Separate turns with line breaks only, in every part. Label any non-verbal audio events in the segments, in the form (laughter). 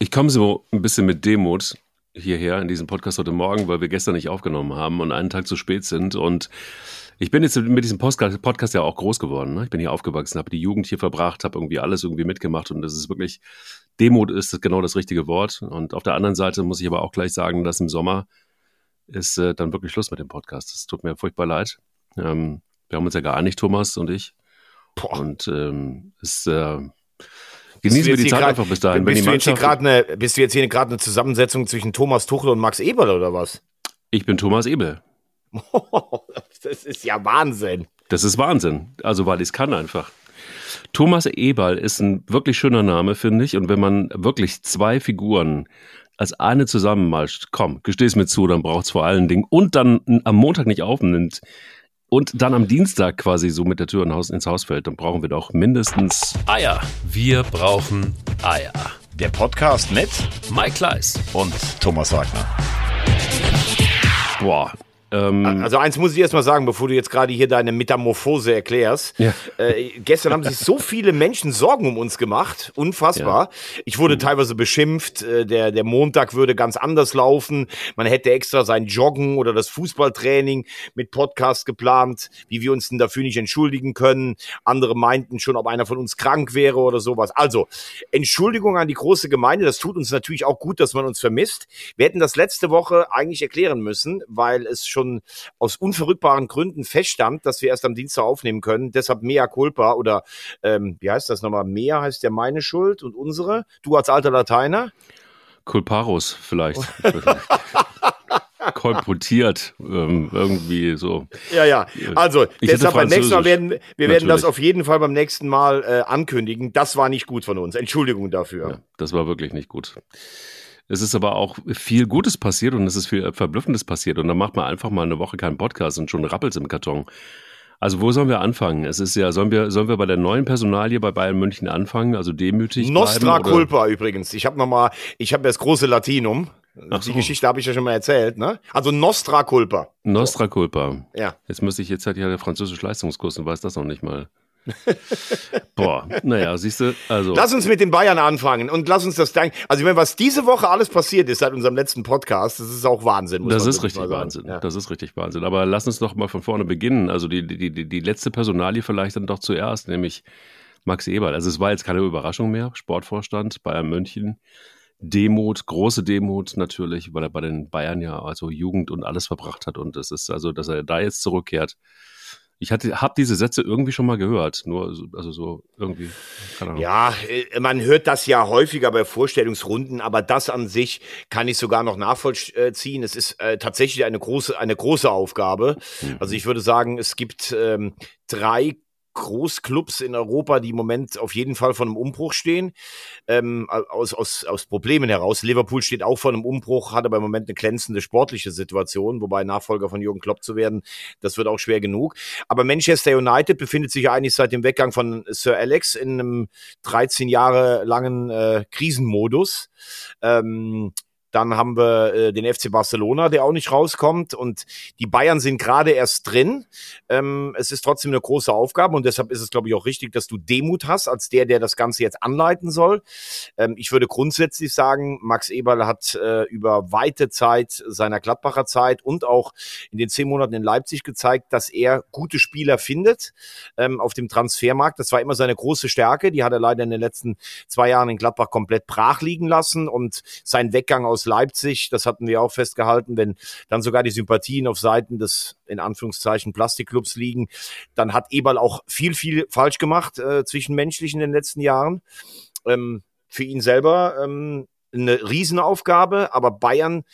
Ich komme so ein bisschen mit Demut hierher in diesem Podcast heute Morgen, weil wir gestern nicht aufgenommen haben und einen Tag zu spät sind. Und ich bin jetzt mit diesem Podcast ja auch groß geworden. Ne? Ich bin hier aufgewachsen, habe die Jugend hier verbracht, habe irgendwie alles irgendwie mitgemacht und das ist wirklich, Demut ist genau das richtige Wort. Und auf der anderen Seite muss ich aber auch gleich sagen, dass im Sommer ist äh, dann wirklich Schluss mit dem Podcast. Es tut mir furchtbar leid. Ähm, wir haben uns ja geeinigt, Thomas und ich. Boah. Und ähm, es äh, Genießen wir die Zeit grad, einfach bis dahin.
Bist, du jetzt hier eine, bist du jetzt hier gerade eine Zusammensetzung zwischen Thomas Tuchel und Max Eberl oder was?
Ich bin Thomas Ebel. (laughs)
das ist ja Wahnsinn.
Das ist Wahnsinn. Also, weil ich es kann einfach. Thomas Eberl ist ein wirklich schöner Name, finde ich. Und wenn man wirklich zwei Figuren als eine zusammenmalscht, komm, gesteh's mir zu, dann braucht es vor allen Dingen und dann am Montag nicht aufnimmt, und dann am Dienstag quasi so mit der Tür ins Haus fällt, dann brauchen wir doch mindestens
Eier. Wir brauchen Eier.
Der Podcast mit
Mike Kleiss
und Thomas Wagner.
Boah, ähm,
also eins muss ich erst mal sagen, bevor du jetzt gerade hier deine Metamorphose erklärst. Ja. Äh, gestern haben sich so viele Menschen Sorgen um uns gemacht. Unfassbar. Ja. Ich wurde mhm. teilweise beschimpft, äh, der, der Montag würde ganz anders laufen. Man hätte extra sein Joggen oder das Fußballtraining mit Podcast geplant, wie wir uns denn dafür nicht entschuldigen können. Andere meinten schon, ob einer von uns krank wäre oder sowas. Also, Entschuldigung an die große Gemeinde. Das tut uns natürlich auch gut, dass man uns vermisst. Wir hätten das letzte Woche eigentlich erklären müssen, weil es schon schon aus unverrückbaren Gründen feststand, dass wir erst am Dienstag aufnehmen können. Deshalb mea culpa oder ähm, wie heißt das nochmal? Mea heißt ja meine Schuld und unsere. Du als alter Lateiner?
Culparus vielleicht. (laughs) kolportiert, ähm, irgendwie so.
Ja, ja. Also, ich deshalb beim nächsten Mal werden, wir Natürlich. werden das auf jeden Fall beim nächsten Mal äh, ankündigen. Das war nicht gut von uns. Entschuldigung dafür. Ja,
das war wirklich nicht gut. Es ist aber auch viel Gutes passiert und es ist viel Verblüffendes passiert. Und dann macht man einfach mal eine Woche keinen Podcast und schon rappelt's im Karton. Also wo sollen wir anfangen? Es ist ja, sollen wir, sollen wir bei der neuen Personalie bei Bayern München anfangen? Also demütig.
Nostra bleiben, culpa übrigens. Ich habe noch mal, ich habe das große Latinum. Ach Die so. Geschichte habe ich ja schon mal erzählt, ne? Also Nostra culpa.
Nostra culpa. Ja. Jetzt müsste ich jetzt halt ja der französische Leistungskurs und weiß das noch nicht mal. (laughs) Boah, naja, siehst du, also.
Lass uns mit den Bayern anfangen und lass uns das denken. Also, ich meine, was diese Woche alles passiert ist seit unserem letzten Podcast, das ist auch Wahnsinn.
das ist richtig Wahnsinn. Ja. Das ist richtig Wahnsinn. Aber lass uns doch mal von vorne beginnen. Also, die, die, die, die letzte Personalie vielleicht dann doch zuerst, nämlich Max Eberl. Also, es war jetzt keine Überraschung mehr. Sportvorstand Bayern München. Demut, große Demut natürlich, weil er bei den Bayern ja also Jugend und alles verbracht hat. Und es ist also, dass er da jetzt zurückkehrt ich habe diese Sätze irgendwie schon mal gehört, nur also so irgendwie.
Keine Ahnung. Ja, äh, man hört das ja häufiger bei Vorstellungsrunden, aber das an sich kann ich sogar noch nachvollziehen. Es ist äh, tatsächlich eine große, eine große Aufgabe. Mhm. Also ich würde sagen, es gibt ähm, drei Großclubs in Europa, die im Moment auf jeden Fall von einem Umbruch stehen, ähm, aus, aus, aus Problemen heraus. Liverpool steht auch vor einem Umbruch, hat aber im Moment eine glänzende sportliche Situation, wobei Nachfolger von Jürgen Klopp zu werden, das wird auch schwer genug. Aber Manchester United befindet sich eigentlich seit dem Weggang von Sir Alex in einem 13 Jahre langen äh, Krisenmodus. Ähm, dann haben wir äh, den FC Barcelona, der auch nicht rauskommt. Und die Bayern sind gerade erst drin. Ähm, es ist trotzdem eine große Aufgabe und deshalb ist es, glaube ich, auch richtig, dass du Demut hast, als der, der das Ganze jetzt anleiten soll. Ähm, ich würde grundsätzlich sagen, Max Eberl hat äh, über weite Zeit seiner Gladbacher Zeit und auch in den zehn Monaten in Leipzig gezeigt, dass er gute Spieler findet ähm, auf dem Transfermarkt. Das war immer seine große Stärke. Die hat er leider in den letzten zwei Jahren in Gladbach komplett brach liegen lassen und sein Weggang aus aus Leipzig, das hatten wir auch festgehalten, wenn dann sogar die Sympathien auf Seiten des in Anführungszeichen Plastikclubs liegen, dann hat Eberl auch viel, viel falsch gemacht äh, zwischenmenschlich in den letzten Jahren. Ähm, für ihn selber ähm, eine Riesenaufgabe, aber Bayern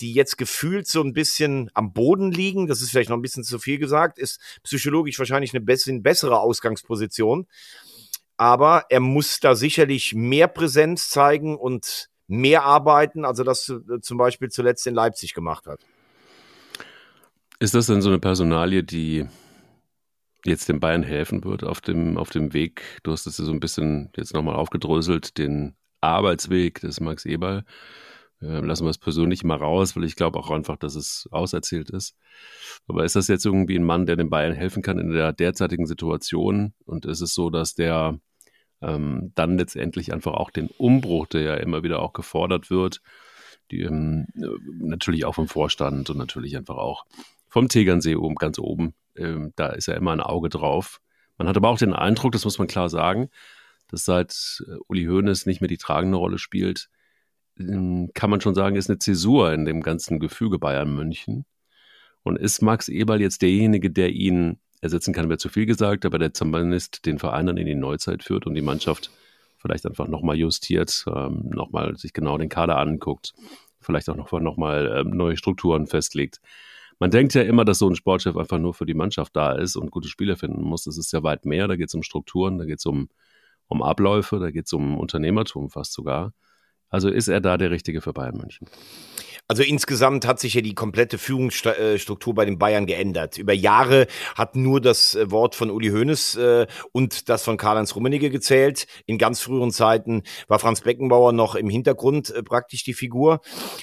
die jetzt gefühlt so ein bisschen am Boden liegen, das ist vielleicht noch ein bisschen zu viel gesagt, ist psychologisch wahrscheinlich eine bisschen bessere Ausgangsposition. Aber er muss da sicherlich mehr Präsenz zeigen und mehr arbeiten, als er das äh, zum Beispiel zuletzt in Leipzig gemacht hat.
Ist das denn so eine Personalie, die jetzt den Bayern helfen wird auf dem, auf dem Weg? Du hast es ja so ein bisschen jetzt nochmal aufgedröselt, den Arbeitsweg des Max Eberl. Äh, lassen wir es persönlich mal raus, weil ich glaube auch einfach, dass es auserzählt ist. Aber ist das jetzt irgendwie ein Mann, der den Bayern helfen kann in der derzeitigen Situation? Und ist es so, dass der ähm, dann letztendlich einfach auch den Umbruch, der ja immer wieder auch gefordert wird, die, ähm, natürlich auch vom Vorstand und natürlich einfach auch vom Tegernsee oben, ganz oben. Ähm, da ist ja immer ein Auge drauf. Man hat aber auch den Eindruck, das muss man klar sagen, dass seit äh, Uli Hoeneß nicht mehr die tragende Rolle spielt, ähm, kann man schon sagen, ist eine Zäsur in dem ganzen Gefüge Bayern München. Und ist Max Eberl jetzt derjenige, der ihn ersetzen kann, wäre zu viel gesagt, aber der zumindest den Verein dann in die Neuzeit führt und die Mannschaft vielleicht einfach nochmal justiert, ähm, nochmal sich genau den Kader anguckt, vielleicht auch nochmal noch ähm, neue Strukturen festlegt. Man denkt ja immer, dass so ein Sportchef einfach nur für die Mannschaft da ist und gute Spieler finden muss. Das ist ja weit mehr. Da geht es um Strukturen, da geht es um, um Abläufe, da geht es um Unternehmertum fast sogar. Also ist er da der Richtige für Bayern München?
Also insgesamt hat sich ja die komplette Führungsstruktur bei den Bayern geändert. Über Jahre hat nur das äh, Wort von Uli Hoeneß äh, und das von Karl-Heinz Rummenigge gezählt. In ganz früheren Zeiten war Franz Beckenbauer noch im Hintergrund äh, praktisch die Figur.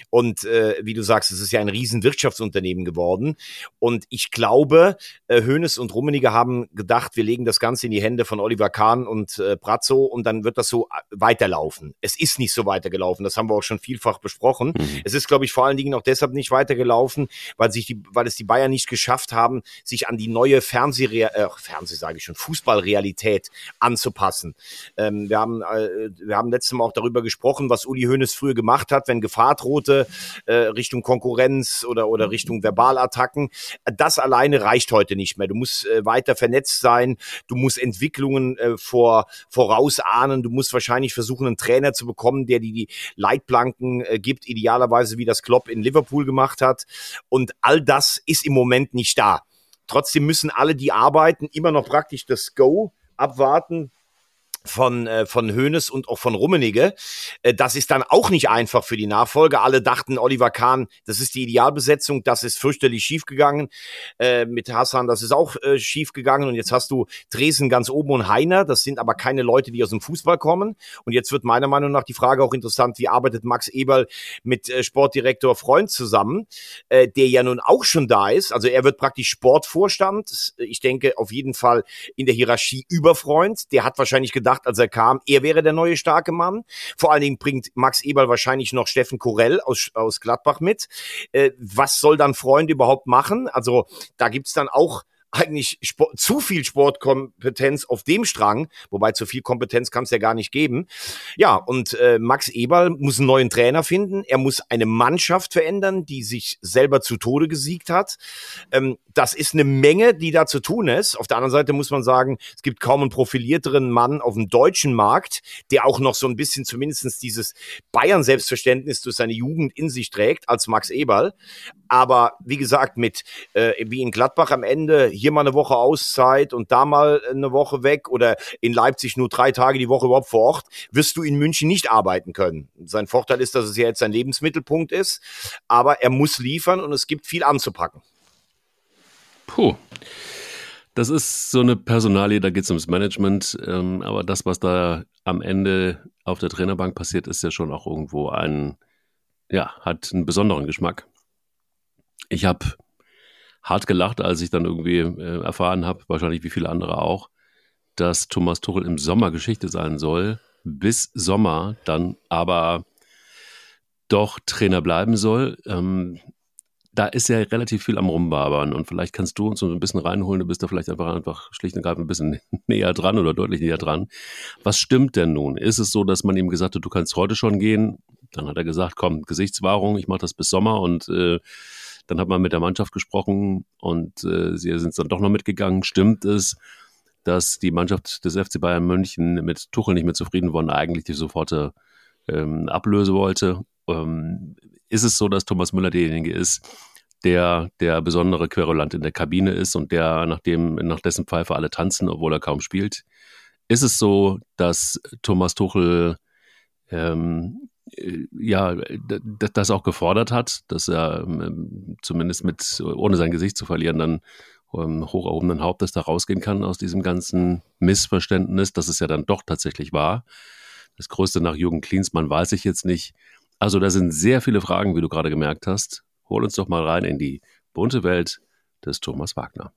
Und äh, wie du sagst, es ist ja ein riesen Wirtschaftsunternehmen geworden. Und ich glaube, äh, Hoeneß und Rummenigge haben gedacht, wir legen das Ganze in die Hände von Oliver Kahn und äh, Brazzo und dann wird das so äh, weiterlaufen. Es ist nicht so weitergelaufen. Das haben wir auch schon vielfach besprochen. Mhm. Es ist, glaube ich, vor allen Dingen auch deshalb nicht weitergelaufen, weil sich die, weil es die Bayern nicht geschafft haben, sich an die neue Fernseh, äh, Fernseh sage ich schon, Fußballrealität anzupassen. Ähm, wir haben, äh, wir haben letztes Mal auch darüber gesprochen, was Uli Hoeneß früher gemacht hat, wenn Gefahr drohte äh, Richtung Konkurrenz oder oder Richtung Verbalattacken. Das alleine reicht heute nicht mehr. Du musst äh, weiter vernetzt sein, du musst Entwicklungen äh, vor vorausahnen, du musst wahrscheinlich versuchen, einen Trainer zu bekommen, der die, die Leitplanken äh, gibt, idealerweise wie das Klopp in Liverpool gemacht hat. Und all das ist im Moment nicht da. Trotzdem müssen alle, die arbeiten, immer noch praktisch das Go abwarten, von, äh, von Hoeneß und auch von Rummenigge. Äh, das ist dann auch nicht einfach für die Nachfolger. Alle dachten, Oliver Kahn, das ist die Idealbesetzung, das ist fürchterlich schiefgegangen. Äh, mit Hassan, das ist auch äh, schiefgegangen. Und jetzt hast du Dresden ganz oben und Heiner. Das sind aber keine Leute, die aus dem Fußball kommen. Und jetzt wird meiner Meinung nach die Frage auch interessant, wie arbeitet Max Eberl mit äh, Sportdirektor Freund zusammen, äh, der ja nun auch schon da ist. Also er wird praktisch Sportvorstand. Ich denke auf jeden Fall in der Hierarchie über Freund. Der hat wahrscheinlich gedacht, gedacht, als er kam, er wäre der neue starke Mann. Vor allen Dingen bringt Max Eberl wahrscheinlich noch Steffen Korell aus, aus Gladbach mit. Äh, was soll dann Freund überhaupt machen? Also da gibt's dann auch eigentlich Sport, zu viel Sportkompetenz auf dem Strang, wobei zu viel Kompetenz kann es ja gar nicht geben. Ja, und äh, Max Eberl muss einen neuen Trainer finden. Er muss eine Mannschaft verändern, die sich selber zu Tode gesiegt hat. Ähm, das ist eine Menge, die da zu tun ist. Auf der anderen Seite muss man sagen, es gibt kaum einen profilierteren Mann auf dem deutschen Markt, der auch noch so ein bisschen zumindestens dieses Bayern-Selbstverständnis durch seine Jugend in sich trägt, als Max Eberl. Aber wie gesagt, mit äh, wie in Gladbach am Ende hier mal eine Woche Auszeit und da mal eine Woche weg oder in Leipzig nur drei Tage die Woche überhaupt vor Ort, wirst du in München nicht arbeiten können. Sein Vorteil ist, dass es ja jetzt sein Lebensmittelpunkt ist, aber er muss liefern und es gibt viel anzupacken.
Puh. Das ist so eine Personalie, da geht es ums Management, ähm, aber das, was da am Ende auf der Trainerbank passiert, ist ja schon auch irgendwo ein, ja, hat einen besonderen Geschmack. Ich habe hart gelacht, als ich dann irgendwie äh, erfahren habe, wahrscheinlich wie viele andere auch, dass Thomas Tuchel im Sommer Geschichte sein soll, bis Sommer dann aber doch Trainer bleiben soll. Ähm, da ist ja relativ viel am Rumbabern und vielleicht kannst du uns so ein bisschen reinholen, du bist da vielleicht einfach, einfach schlicht und ergreifend ein bisschen (laughs) näher dran oder deutlich näher dran. Was stimmt denn nun? Ist es so, dass man ihm gesagt hat, du kannst heute schon gehen? Dann hat er gesagt, komm, Gesichtswahrung, ich mache das bis Sommer und äh, dann hat man mit der Mannschaft gesprochen und äh, sie sind dann doch noch mitgegangen. Stimmt es, dass die Mannschaft des FC Bayern München mit Tuchel nicht mehr zufrieden war und eigentlich die soforte ähm, Ablöse wollte? Ähm, ist es so, dass Thomas Müller derjenige ist, der der besondere Querulant in der Kabine ist und der nach, dem, nach dessen Pfeife alle tanzen, obwohl er kaum spielt? Ist es so, dass Thomas Tuchel ähm, äh, ja, das auch gefordert hat, dass er ähm, zumindest mit, ohne sein Gesicht zu verlieren, dann ähm, hoch erhobenen Hauptes da rausgehen kann aus diesem ganzen Missverständnis, dass es ja dann doch tatsächlich war. Das Größte nach Jürgen Klinsmann weiß ich jetzt nicht. Also da sind sehr viele Fragen, wie du gerade gemerkt hast. Hol uns doch mal rein in die bunte Welt des Thomas Wagner.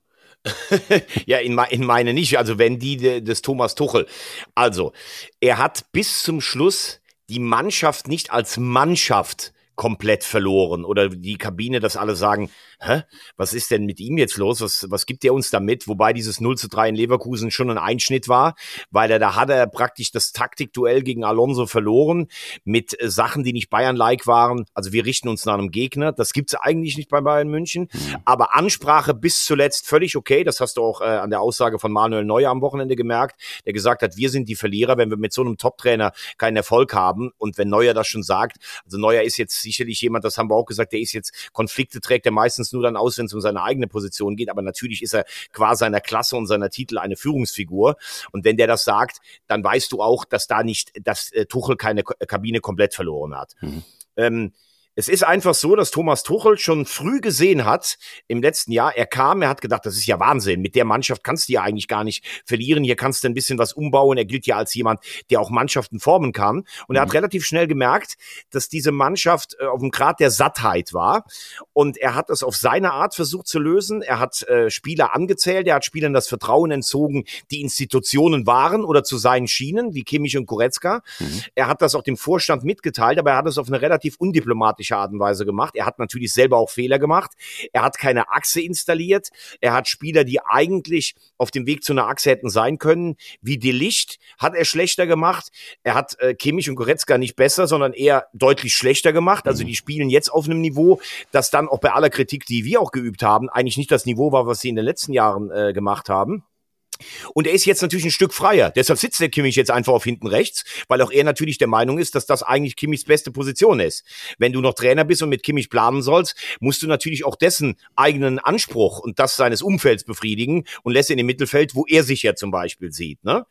(laughs)
ja, in, in meine nicht. Also wenn die des Thomas Tuchel. Also, er hat bis zum Schluss die Mannschaft nicht als Mannschaft komplett verloren oder die Kabine, dass alle sagen, hä, was ist denn mit ihm jetzt los? Was, was gibt er uns damit? Wobei dieses 0 zu 3 in Leverkusen schon ein Einschnitt war, weil er da hat er praktisch das Taktikduell gegen Alonso verloren mit äh, Sachen, die nicht Bayern-like waren. Also wir richten uns nach einem Gegner. Das gibt's eigentlich nicht bei Bayern München. Mhm. Aber Ansprache bis zuletzt völlig okay. Das hast du auch äh, an der Aussage von Manuel Neuer am Wochenende gemerkt, der gesagt hat, wir sind die Verlierer, wenn wir mit so einem Top-Trainer keinen Erfolg haben. Und wenn Neuer das schon sagt, also Neuer ist jetzt sicherlich jemand, das haben wir auch gesagt, der ist jetzt, Konflikte trägt er meistens nur dann aus, wenn es um seine eigene Position geht. Aber natürlich ist er qua seiner Klasse und seiner Titel eine Führungsfigur. Und wenn der das sagt, dann weißt du auch, dass da nicht, dass äh, Tuchel keine Kabine komplett verloren hat. Mhm. Ähm, es ist einfach so, dass Thomas Tuchel schon früh gesehen hat im letzten Jahr. Er kam, er hat gedacht, das ist ja Wahnsinn. Mit der Mannschaft kannst du ja eigentlich gar nicht verlieren. Hier kannst du ein bisschen was umbauen. Er gilt ja als jemand, der auch Mannschaften formen kann. Und er hat mhm. relativ schnell gemerkt, dass diese Mannschaft äh, auf dem Grad der Sattheit war. Und er hat es auf seine Art versucht zu lösen. Er hat äh, Spieler angezählt. Er hat Spielern das Vertrauen entzogen, die Institutionen waren oder zu sein schienen, wie Kimmich und Goretzka. Mhm. Er hat das auch dem Vorstand mitgeteilt, aber er hat es auf eine relativ undiplomatische übliche Art und Weise gemacht. Er hat natürlich selber auch Fehler gemacht. Er hat keine Achse installiert. Er hat Spieler, die eigentlich auf dem Weg zu einer Achse hätten sein können, wie die Licht, hat er schlechter gemacht. Er hat äh, Kimmich und Goretzka nicht besser, sondern eher deutlich schlechter gemacht. Also mhm. die spielen jetzt auf einem Niveau, das dann auch bei aller Kritik, die wir auch geübt haben, eigentlich nicht das Niveau war, was sie in den letzten Jahren äh, gemacht haben. Und er ist jetzt natürlich ein Stück freier. Deshalb sitzt der Kimmich jetzt einfach auf hinten rechts, weil auch er natürlich der Meinung ist, dass das eigentlich Kimmichs beste Position ist. Wenn du noch Trainer bist und mit Kimmich planen sollst, musst du natürlich auch dessen eigenen Anspruch und das seines Umfelds befriedigen und lässt ihn im Mittelfeld, wo er sich ja zum Beispiel sieht. Ne?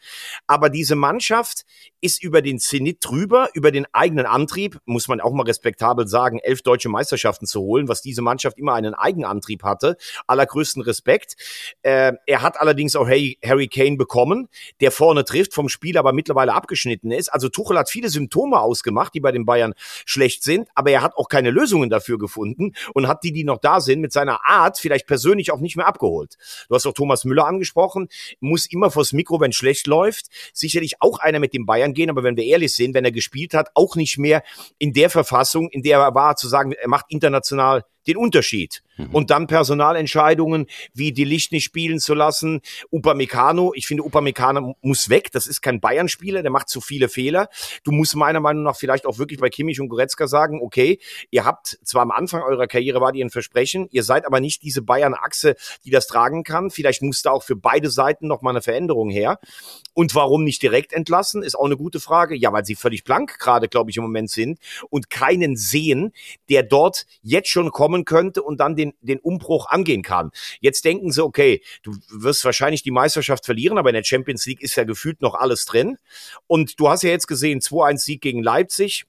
Aber diese Mannschaft ist über den Zenit drüber, über den eigenen Antrieb, muss man auch mal respektabel sagen, elf deutsche Meisterschaften zu holen, was diese Mannschaft immer einen Eigenantrieb hatte. Allergrößten Respekt. Äh, er hat allerdings auch hey, Harry Kane bekommen, der vorne trifft, vom Spiel aber mittlerweile abgeschnitten ist. Also Tuchel hat viele Symptome ausgemacht, die bei den Bayern schlecht sind, aber er hat auch keine Lösungen dafür gefunden und hat die, die noch da sind, mit seiner Art vielleicht persönlich auch nicht mehr abgeholt. Du hast auch Thomas Müller angesprochen, muss immer vors Mikro, wenn schlecht läuft. Sicherlich auch einer mit den Bayern gehen, aber wenn wir ehrlich sind, wenn er gespielt hat, auch nicht mehr in der Verfassung, in der er war, zu sagen, er macht international den Unterschied. Mhm. Und dann Personalentscheidungen, wie die Licht nicht spielen zu lassen. Upamecano, ich finde, Upamecano muss weg. Das ist kein Bayern-Spieler, der macht zu viele Fehler. Du musst meiner Meinung nach vielleicht auch wirklich bei Kimmich und Goretzka sagen, okay, ihr habt zwar am Anfang eurer Karriere war die ein Versprechen, ihr seid aber nicht diese Bayern-Achse, die das tragen kann. Vielleicht muss da auch für beide Seiten noch mal eine Veränderung her. Und warum nicht direkt entlassen, ist auch eine gute Frage. Ja, weil sie völlig blank gerade, glaube ich, im Moment sind und keinen sehen, der dort jetzt schon kommen kommen könnte und dann den, den Umbruch angehen kann. Jetzt denken sie, okay, du wirst wahrscheinlich die Meisterschaft verlieren, aber in der Champions League ist ja gefühlt noch alles drin. Und du hast ja jetzt gesehen, 2-1-Sieg gegen Leipzig.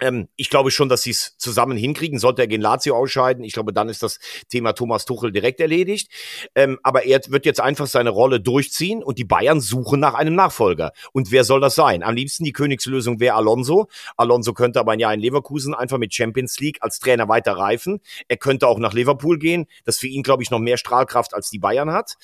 Ähm, ich glaube schon, dass sie es zusammen hinkriegen. Sollte er gegen Lazio ausscheiden, ich glaube, dann ist das Thema Thomas Tuchel direkt erledigt. Ähm, aber er wird jetzt einfach seine Rolle durchziehen und die Bayern suchen nach einem Nachfolger. Und wer soll das sein? Am liebsten die Königslösung wäre Alonso. Alonso könnte aber ein Jahr in Leverkusen einfach mit Champions League als Trainer weiter reifen. Er könnte auch nach Liverpool gehen, das für ihn, glaube ich, noch mehr Strahlkraft als die Bayern hat.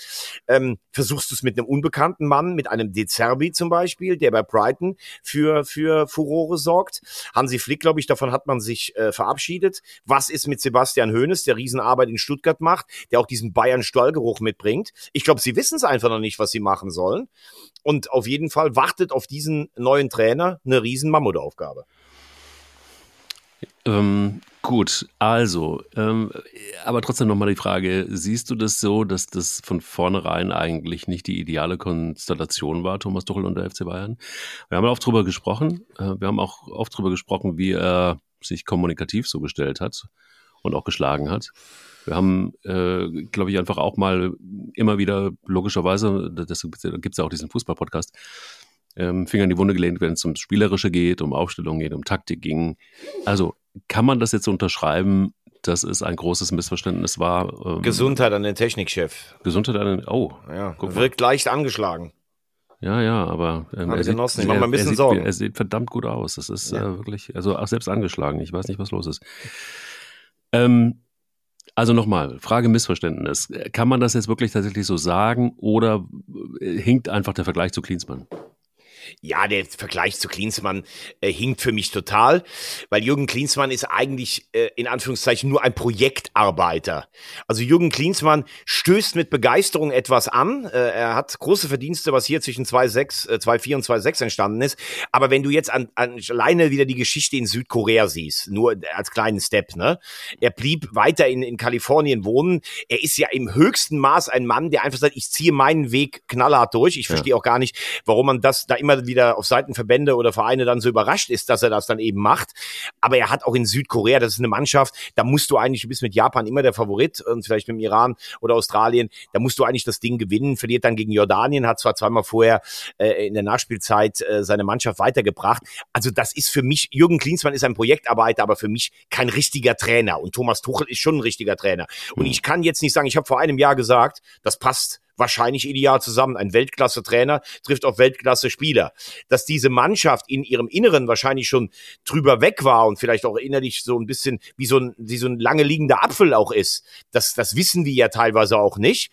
Ähm, versuchst du es mit einem unbekannten Mann, mit einem De Zerbi zum Beispiel, der bei Brighton für, für Furore sorgt. Hansi Flick, glaube ich, davon hat man sich äh, verabschiedet. Was ist mit Sebastian Hoeneß, der Riesenarbeit in Stuttgart macht, der auch diesen Bayern-Stallgeruch mitbringt? Ich glaube, sie wissen es einfach noch nicht, was sie machen sollen. Und auf jeden Fall wartet auf diesen neuen Trainer eine riesen Mammutaufgabe.
Ähm, gut, also, ähm, aber trotzdem nochmal die Frage, siehst du das so, dass das von vornherein eigentlich nicht die ideale Konstellation war, Thomas Tuchel und der FC Bayern? Wir haben oft drüber gesprochen, äh, wir haben auch oft drüber gesprochen, wie er sich kommunikativ so gestellt hat und auch geschlagen hat. Wir haben, äh, glaube ich, einfach auch mal immer wieder, logischerweise, das gibt es ja auch diesen Fußball-Podcast, ähm, Finger in die Wunde gelehnt, wenn es um Spielerische geht, um Aufstellung geht, um Taktik ging. Also kann man das jetzt unterschreiben, dass es ein großes Missverständnis war?
Ähm, Gesundheit an den Technikchef.
Gesundheit an den, oh.
Ja, wirkt leicht angeschlagen.
Ja, ja, aber
ähm, er, sieht, er, ein bisschen er, Sorgen.
er sieht verdammt gut aus. Das ist ja. äh, wirklich, also auch selbst angeschlagen. Ich weiß nicht, was los ist. Ähm, Also nochmal, Frage Missverständnis. Kann man das jetzt wirklich tatsächlich so sagen oder äh, hinkt einfach der Vergleich zu Klinsmann?
Ja, der Vergleich zu Klinsmann äh, hinkt für mich total, weil Jürgen Klinsmann ist eigentlich äh, in Anführungszeichen nur ein Projektarbeiter. Also Jürgen Klinsmann stößt mit Begeisterung etwas an. Äh, er hat große Verdienste, was hier zwischen 2,6, äh, 2,4 und 2,6 entstanden ist. Aber wenn du jetzt an, an alleine wieder die Geschichte in Südkorea siehst, nur als kleinen Step, ne? Er blieb weiter in, in Kalifornien wohnen. Er ist ja im höchsten Maß ein Mann, der einfach sagt, ich ziehe meinen Weg knallhart durch. Ich verstehe ja. auch gar nicht, warum man das da immer wieder auf Seiten Verbände oder Vereine dann so überrascht ist, dass er das dann eben macht. Aber er hat auch in Südkorea, das ist eine Mannschaft, da musst du eigentlich, du bist mit Japan immer der Favorit und vielleicht mit dem Iran oder Australien, da musst du eigentlich das Ding gewinnen, verliert dann gegen Jordanien, hat zwar zweimal vorher äh, in der Nachspielzeit äh, seine Mannschaft weitergebracht. Also das ist für mich, Jürgen Klinsmann ist ein Projektarbeiter, aber für mich kein richtiger Trainer. Und Thomas Tuchel ist schon ein richtiger Trainer. Und mhm. ich kann jetzt nicht sagen, ich habe vor einem Jahr gesagt, das passt wahrscheinlich ideal zusammen. Ein Weltklasse-Trainer trifft auf Weltklasse-Spieler. Dass diese Mannschaft in ihrem Inneren wahrscheinlich schon drüber weg war und vielleicht auch innerlich so ein bisschen wie so ein, wie so ein lange liegender Apfel auch ist, das, das wissen wir ja teilweise auch nicht.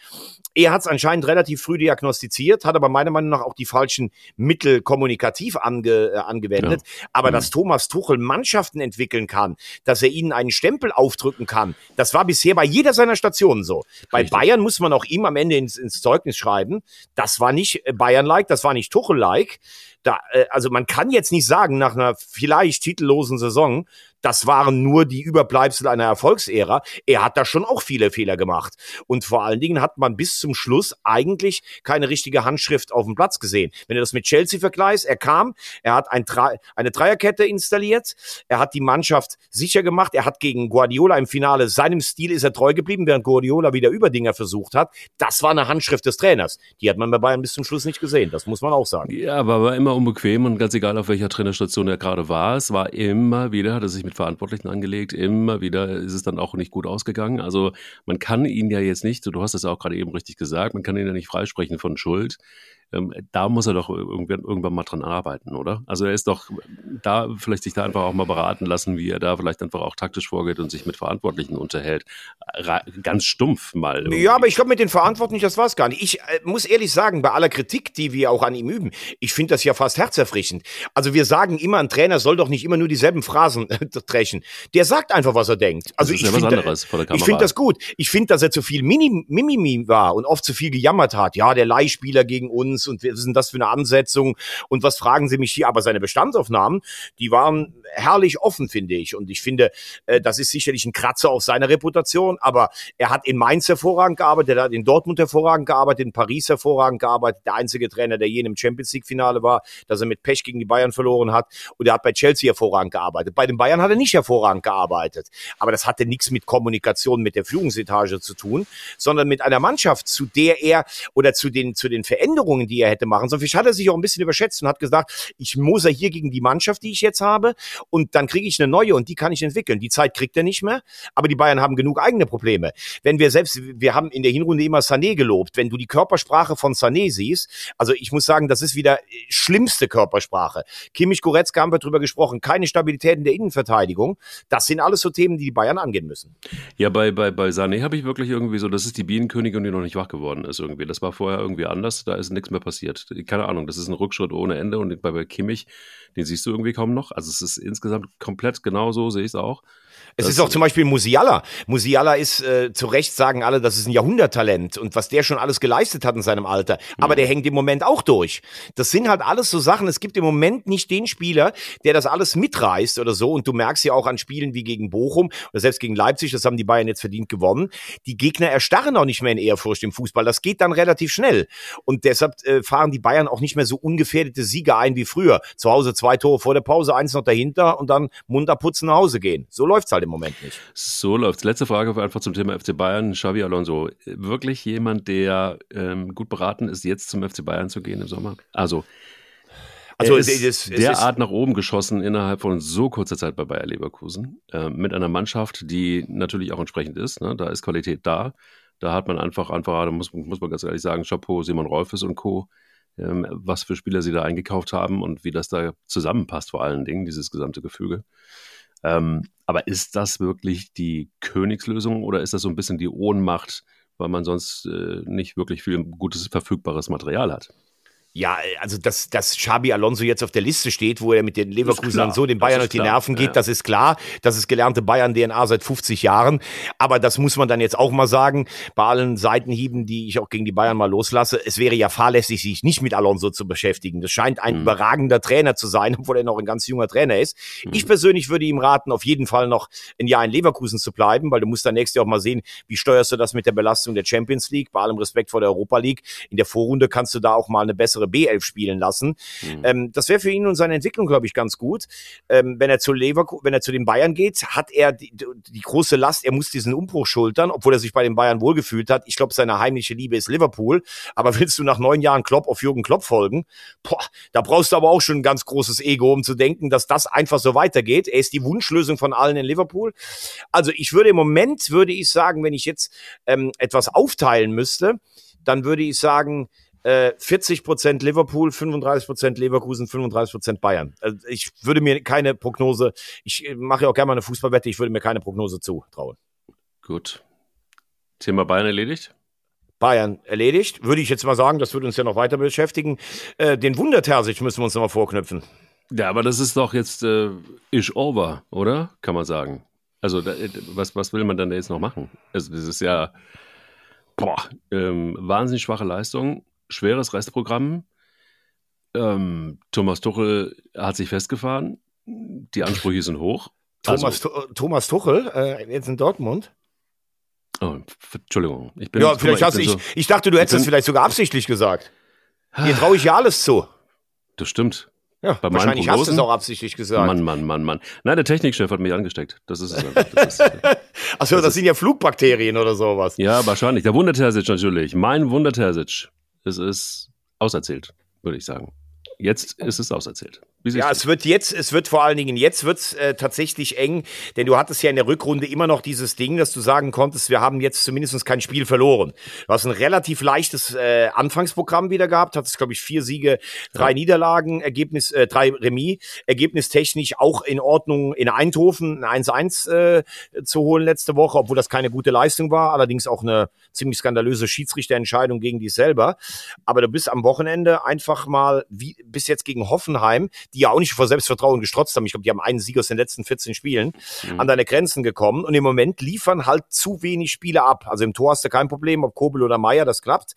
Er hat es anscheinend relativ früh diagnostiziert, hat aber meiner Meinung nach auch die falschen Mittel kommunikativ ange, äh, angewendet. Ja. Aber mhm. dass Thomas Tuchel Mannschaften entwickeln kann, dass er ihnen einen Stempel aufdrücken kann, das war bisher bei jeder seiner Stationen so. Bei Richtig. Bayern muss man auch ihm am Ende ins, ins Zeugnis schreiben, das war nicht Bayern-like, das war nicht Tuchel-like. Da, äh, also man kann jetzt nicht sagen, nach einer vielleicht titellosen Saison, das waren nur die Überbleibsel einer Erfolgsära. Er hat da schon auch viele Fehler gemacht. Und vor allen Dingen hat man bis zum Schluss eigentlich keine richtige Handschrift auf dem Platz gesehen. Wenn du das mit Chelsea vergleichst, er kam, er hat ein eine Dreierkette installiert, er hat die Mannschaft sicher gemacht, er hat gegen Guardiola im Finale, seinem Stil ist er treu geblieben, während Guardiola wieder Überdinger versucht hat. Das war eine Handschrift des Trainers. Die hat man bei Bayern bis zum Schluss nicht gesehen. Das muss man auch sagen.
Ja, aber war immer unbequem und ganz egal, auf welcher Trainerstation er gerade war, es war immer wieder, hat er sich mit Verantwortlichen angelegt. Immer wieder ist es dann auch nicht gut ausgegangen. Also man kann ihn ja jetzt nicht, du hast es auch gerade eben richtig gesagt, man kann ihn ja nicht freisprechen von Schuld ähm, da muss er doch irgendwann, irgendwann mal dran arbeiten, oder? Also er ist doch da, vielleicht sich da einfach auch mal beraten lassen, wie er da vielleicht einfach auch taktisch vorgeht und sich mit Verantwortlichen unterhält. Ganz stumpf mal.
Irgendwie. Ja, aber ich glaube, mit den Verantwortlichen, das war es gar nicht. Ich äh, muss ehrlich sagen, bei aller Kritik, die wir auch an ihm üben, ich finde das ja fast herzerfrischend. Also wir sagen immer, ein Trainer soll doch nicht immer nur dieselben Phrasen äh, dreschen. Der sagt einfach, was er denkt. Also das ist ich ja finde ich finde das gut. Ich finde, dass er zu viel Mimimi war und oft zu viel gejammert hat. Ja, der Leihspieler gegen uns uns und ist denn das für eine Ansetzung und was fragen Sie mich hier? Aber seine Bestandsaufnahmen, die waren herrlich offen, finde ich. Und ich finde, äh, das ist sicherlich ein Kratzer auf seiner Reputation, aber er hat in Mainz hervorragend gearbeitet, er hat in Dortmund hervorragend gearbeitet, in Paris hervorragend gearbeitet, der einzige Trainer, der je im Champions League Finale war, dass er mit Pech gegen die Bayern verloren hat und er hat bei Chelsea hervorragend gearbeitet. Bei den Bayern hat er nicht hervorragend gearbeitet, aber das hatte nichts mit Kommunikation mit der Führungsetage zu tun, sondern mit einer Mannschaft, zu der er oder zu den zu den Veränderungen, die er hätte machen sollen. Vielleicht hat er sich auch ein bisschen überschätzt und hat gesagt, ich muss er hier gegen die Mannschaft, die ich jetzt habe und dann kriege ich eine neue und die kann ich entwickeln. Die Zeit kriegt er nicht mehr, aber die Bayern haben genug eigene Probleme. Wenn wir selbst, wir haben in der Hinrunde immer Sané gelobt, wenn du die Körpersprache von Sané siehst, also ich muss sagen, das ist wieder schlimmste Körpersprache. Kimmich, Goretzka haben wir drüber gesprochen, keine Stabilität in der Innenverteidigung. Das sind alles so Themen, die die Bayern angehen müssen.
Ja, bei, bei, bei Sané habe ich wirklich irgendwie so, das ist die Bienenkönigin, die noch nicht wach geworden ist irgendwie. Das war vorher irgendwie anders, da ist nichts mehr passiert. Keine Ahnung, das ist ein Rückschritt ohne Ende und bei, bei Kimmich, den siehst du irgendwie kaum noch. Also es ist insgesamt komplett genauso, sehe ich es auch.
Es das ist auch zum Beispiel Musiala. Musiala ist, äh, zu Recht sagen alle, das ist ein Jahrhunderttalent und was der schon alles geleistet hat in seinem Alter. Aber mhm. der hängt im Moment auch durch. Das sind halt alles so Sachen. Es gibt im Moment nicht den Spieler, der das alles mitreißt oder so. Und du merkst ja auch an Spielen wie gegen Bochum oder selbst gegen Leipzig, das haben die Bayern jetzt verdient gewonnen. Die Gegner erstarren auch nicht mehr in Ehrfurcht im Fußball. Das geht dann relativ schnell. Und deshalb äh, fahren die Bayern auch nicht mehr so ungefährdete Siege ein wie früher. Zu Hause zwei Tore vor der Pause, eins noch dahinter und dann munter putzen nach Hause gehen. So läuft's halt im Moment nicht.
So läuft's. Letzte Frage einfach zum Thema FC Bayern. Xavi Alonso, wirklich jemand, der ähm, gut beraten ist, jetzt zum FC Bayern zu gehen im Sommer? Also, also er ist es, es, derart ist nach oben geschossen innerhalb von so kurzer Zeit bei Bayer Leverkusen äh, mit einer Mannschaft, die natürlich auch entsprechend ist. Ne? Da ist Qualität da. Da hat man einfach, einfach, da muss, muss man ganz ehrlich sagen, Chapeau, Simon Rolfes und Co., ähm, was für Spieler sie da eingekauft haben und wie das da zusammenpasst vor allen Dingen, dieses gesamte Gefüge. Ähm, aber ist das wirklich die Königslösung oder ist das so ein bisschen die Ohnmacht, weil man sonst äh, nicht wirklich viel gutes verfügbares Material hat?
Ja, also dass, dass Xabi Alonso jetzt auf der Liste steht, wo er mit den Leverkusen so den Bayern auf die Nerven geht, ja. das ist klar. Das ist gelernte Bayern-DNA seit 50 Jahren. Aber das muss man dann jetzt auch mal sagen, bei allen Seitenhieben, die ich auch gegen die Bayern mal loslasse, es wäre ja fahrlässig, sich nicht mit Alonso zu beschäftigen. Das scheint ein mhm. überragender Trainer zu sein, (laughs) obwohl er noch ein ganz junger Trainer ist. Mhm. Ich persönlich würde ihm raten, auf jeden Fall noch ein Jahr in Leverkusen zu bleiben, weil du musst dann nächstes Jahr auch mal sehen, wie steuerst du das mit der Belastung der Champions League, bei allem Respekt vor der Europa League. In der Vorrunde kannst du da auch mal eine bessere B11 spielen lassen. Mhm. Ähm, das wäre für ihn und seine Entwicklung, glaube ich, ganz gut. Ähm, wenn er zu Leverkusen, wenn er zu den Bayern geht, hat er die, die große Last, er muss diesen Umbruch schultern, obwohl er sich bei den Bayern wohlgefühlt hat. Ich glaube, seine heimliche Liebe ist Liverpool. Aber (laughs) willst du nach neun Jahren Klopp auf Jürgen Klopp folgen? Boah, da brauchst du aber auch schon ein ganz großes Ego, um zu denken, dass das einfach so weitergeht. Er ist die Wunschlösung von allen in Liverpool. Also ich würde im Moment, würde ich sagen, wenn ich jetzt ähm, etwas aufteilen müsste, dann würde ich sagen, 40 äh, Prozent Liverpool, 35 Prozent Leverkusen, 35 Prozent Bayern. Also ich würde mir keine Prognose, ich äh, mache ja auch gerne mal eine Fußballwette, ich würde mir keine Prognose zutrauen.
Gut. Thema Bayern erledigt?
Bayern erledigt. Würde ich jetzt mal sagen, das würde uns ja noch weiter beschäftigen. Äh, den Wundertersic müssen wir uns noch mal vorknüpfen.
Ja, aber das ist doch jetzt äh, ish over, oder? Kann man sagen. Also, da, was, was will man dann jetzt noch machen? Also, das ist ja boah, ähm, wahnsinnig schwache Leistung schweres Restprogramm. Ähm, Thomas Tuchel hat sich festgefahren. Die Ansprüche sind hoch.
Thomas, also, Thomas Tuchel, äh, jetzt in Dortmund?
Oh, Entschuldigung. Ich bin,
ja, vielleicht mal, hast ich, so, ich dachte, du hättest es vielleicht sogar absichtlich gesagt. Hier traue ich ja alles zu.
Das stimmt.
Ja, Bei wahrscheinlich hast du es auch absichtlich gesagt.
Mann, Mann, Mann, Mann. Nein, der Technikchef hat mich angesteckt. Das ist es. (laughs)
Das Achso, das, das sind ja Flugbakterien oder sowas.
Ja, wahrscheinlich. Der Wundertersic natürlich. Mein Wundertersic es ist auserzählt, würde ich sagen. Jetzt ist es auserzählt.
Ja, es wird jetzt, es wird vor allen Dingen jetzt wird's äh, tatsächlich eng, denn du hattest ja in der Rückrunde immer noch dieses Ding, dass du sagen konntest, wir haben jetzt zumindest kein Spiel verloren. Du hast ein relativ leichtes äh, Anfangsprogramm wieder gehabt, hattest glaube ich vier Siege, drei ja. Niederlagen, Ergebnis, äh, drei Remis, ergebnistechnisch auch in Ordnung in Eindhoven ein 1-1 äh, zu holen letzte Woche, obwohl das keine gute Leistung war, allerdings auch eine ziemlich skandalöse Schiedsrichterentscheidung gegen dich selber. Aber du bist am Wochenende einfach mal wie bis jetzt gegen Hoffenheim, die ja auch nicht vor Selbstvertrauen gestrotzt haben. Ich glaube, die haben einen Sieg aus den letzten 14 Spielen mhm. an deine Grenzen gekommen. Und im Moment liefern halt zu wenig Spiele ab. Also im Tor hast du kein Problem, ob Kobel oder Meier, das klappt.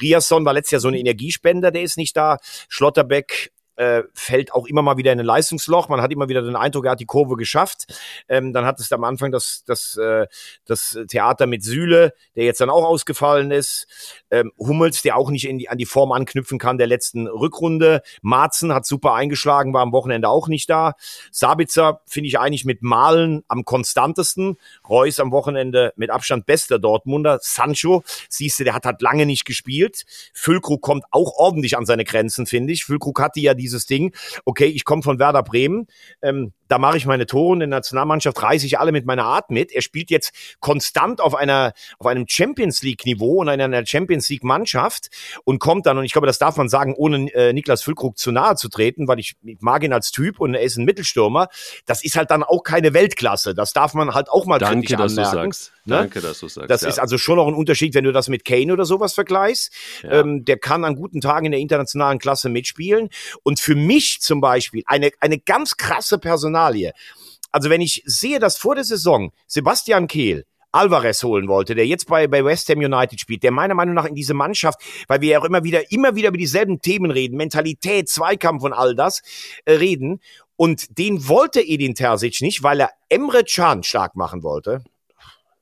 Riasson war letztes Jahr so ein Energiespender, der ist nicht da. Schlotterbeck äh, fällt auch immer mal wieder in ein Leistungsloch. Man hat immer wieder den Eindruck, er hat die Kurve geschafft. Ähm, dann hat es am Anfang das, das, äh, das Theater mit Sühle, der jetzt dann auch ausgefallen ist. Ähm, Hummels, der auch nicht in die, an die Form anknüpfen kann der letzten Rückrunde. Marzen hat super eingeschlagen, war am Wochenende auch nicht da. Sabitzer finde ich eigentlich mit Malen am konstantesten. Reus am Wochenende mit Abstand bester Dortmunder. Sancho, siehst du, der hat halt lange nicht gespielt. Füllkrug kommt auch ordentlich an seine Grenzen, finde ich. Füllkrug hatte ja die dieses Ding, okay, ich komme von Werder Bremen, ähm, da mache ich meine Tore und in der Nationalmannschaft reiße ich alle mit meiner Art mit. Er spielt jetzt konstant auf einer auf einem Champions League Niveau und einer Champions League Mannschaft und kommt dann und ich glaube, das darf man sagen, ohne äh, Niklas Füllkrug zu nahe zu treten, weil ich, ich mag ihn als Typ und er ist ein Mittelstürmer. Das ist halt dann auch keine Weltklasse. Das darf man halt auch mal
Danke,
kritisch
dass anmerken. Du sagst. Ne? Danke, dass du sagst.
Das ja. ist also schon noch ein Unterschied, wenn du das mit Kane oder sowas vergleichst. Ja. Ähm, der kann an guten Tagen in der internationalen Klasse mitspielen. Und für mich zum Beispiel eine, eine ganz krasse Personalie. Also wenn ich sehe, dass vor der Saison Sebastian Kehl Alvarez holen wollte, der jetzt bei, bei West Ham United spielt, der meiner Meinung nach in diese Mannschaft, weil wir ja auch immer wieder, immer wieder über dieselben Themen reden, Mentalität, Zweikampf und all das äh, reden. Und den wollte Edin Terzic nicht, weil er Emre Can stark machen wollte.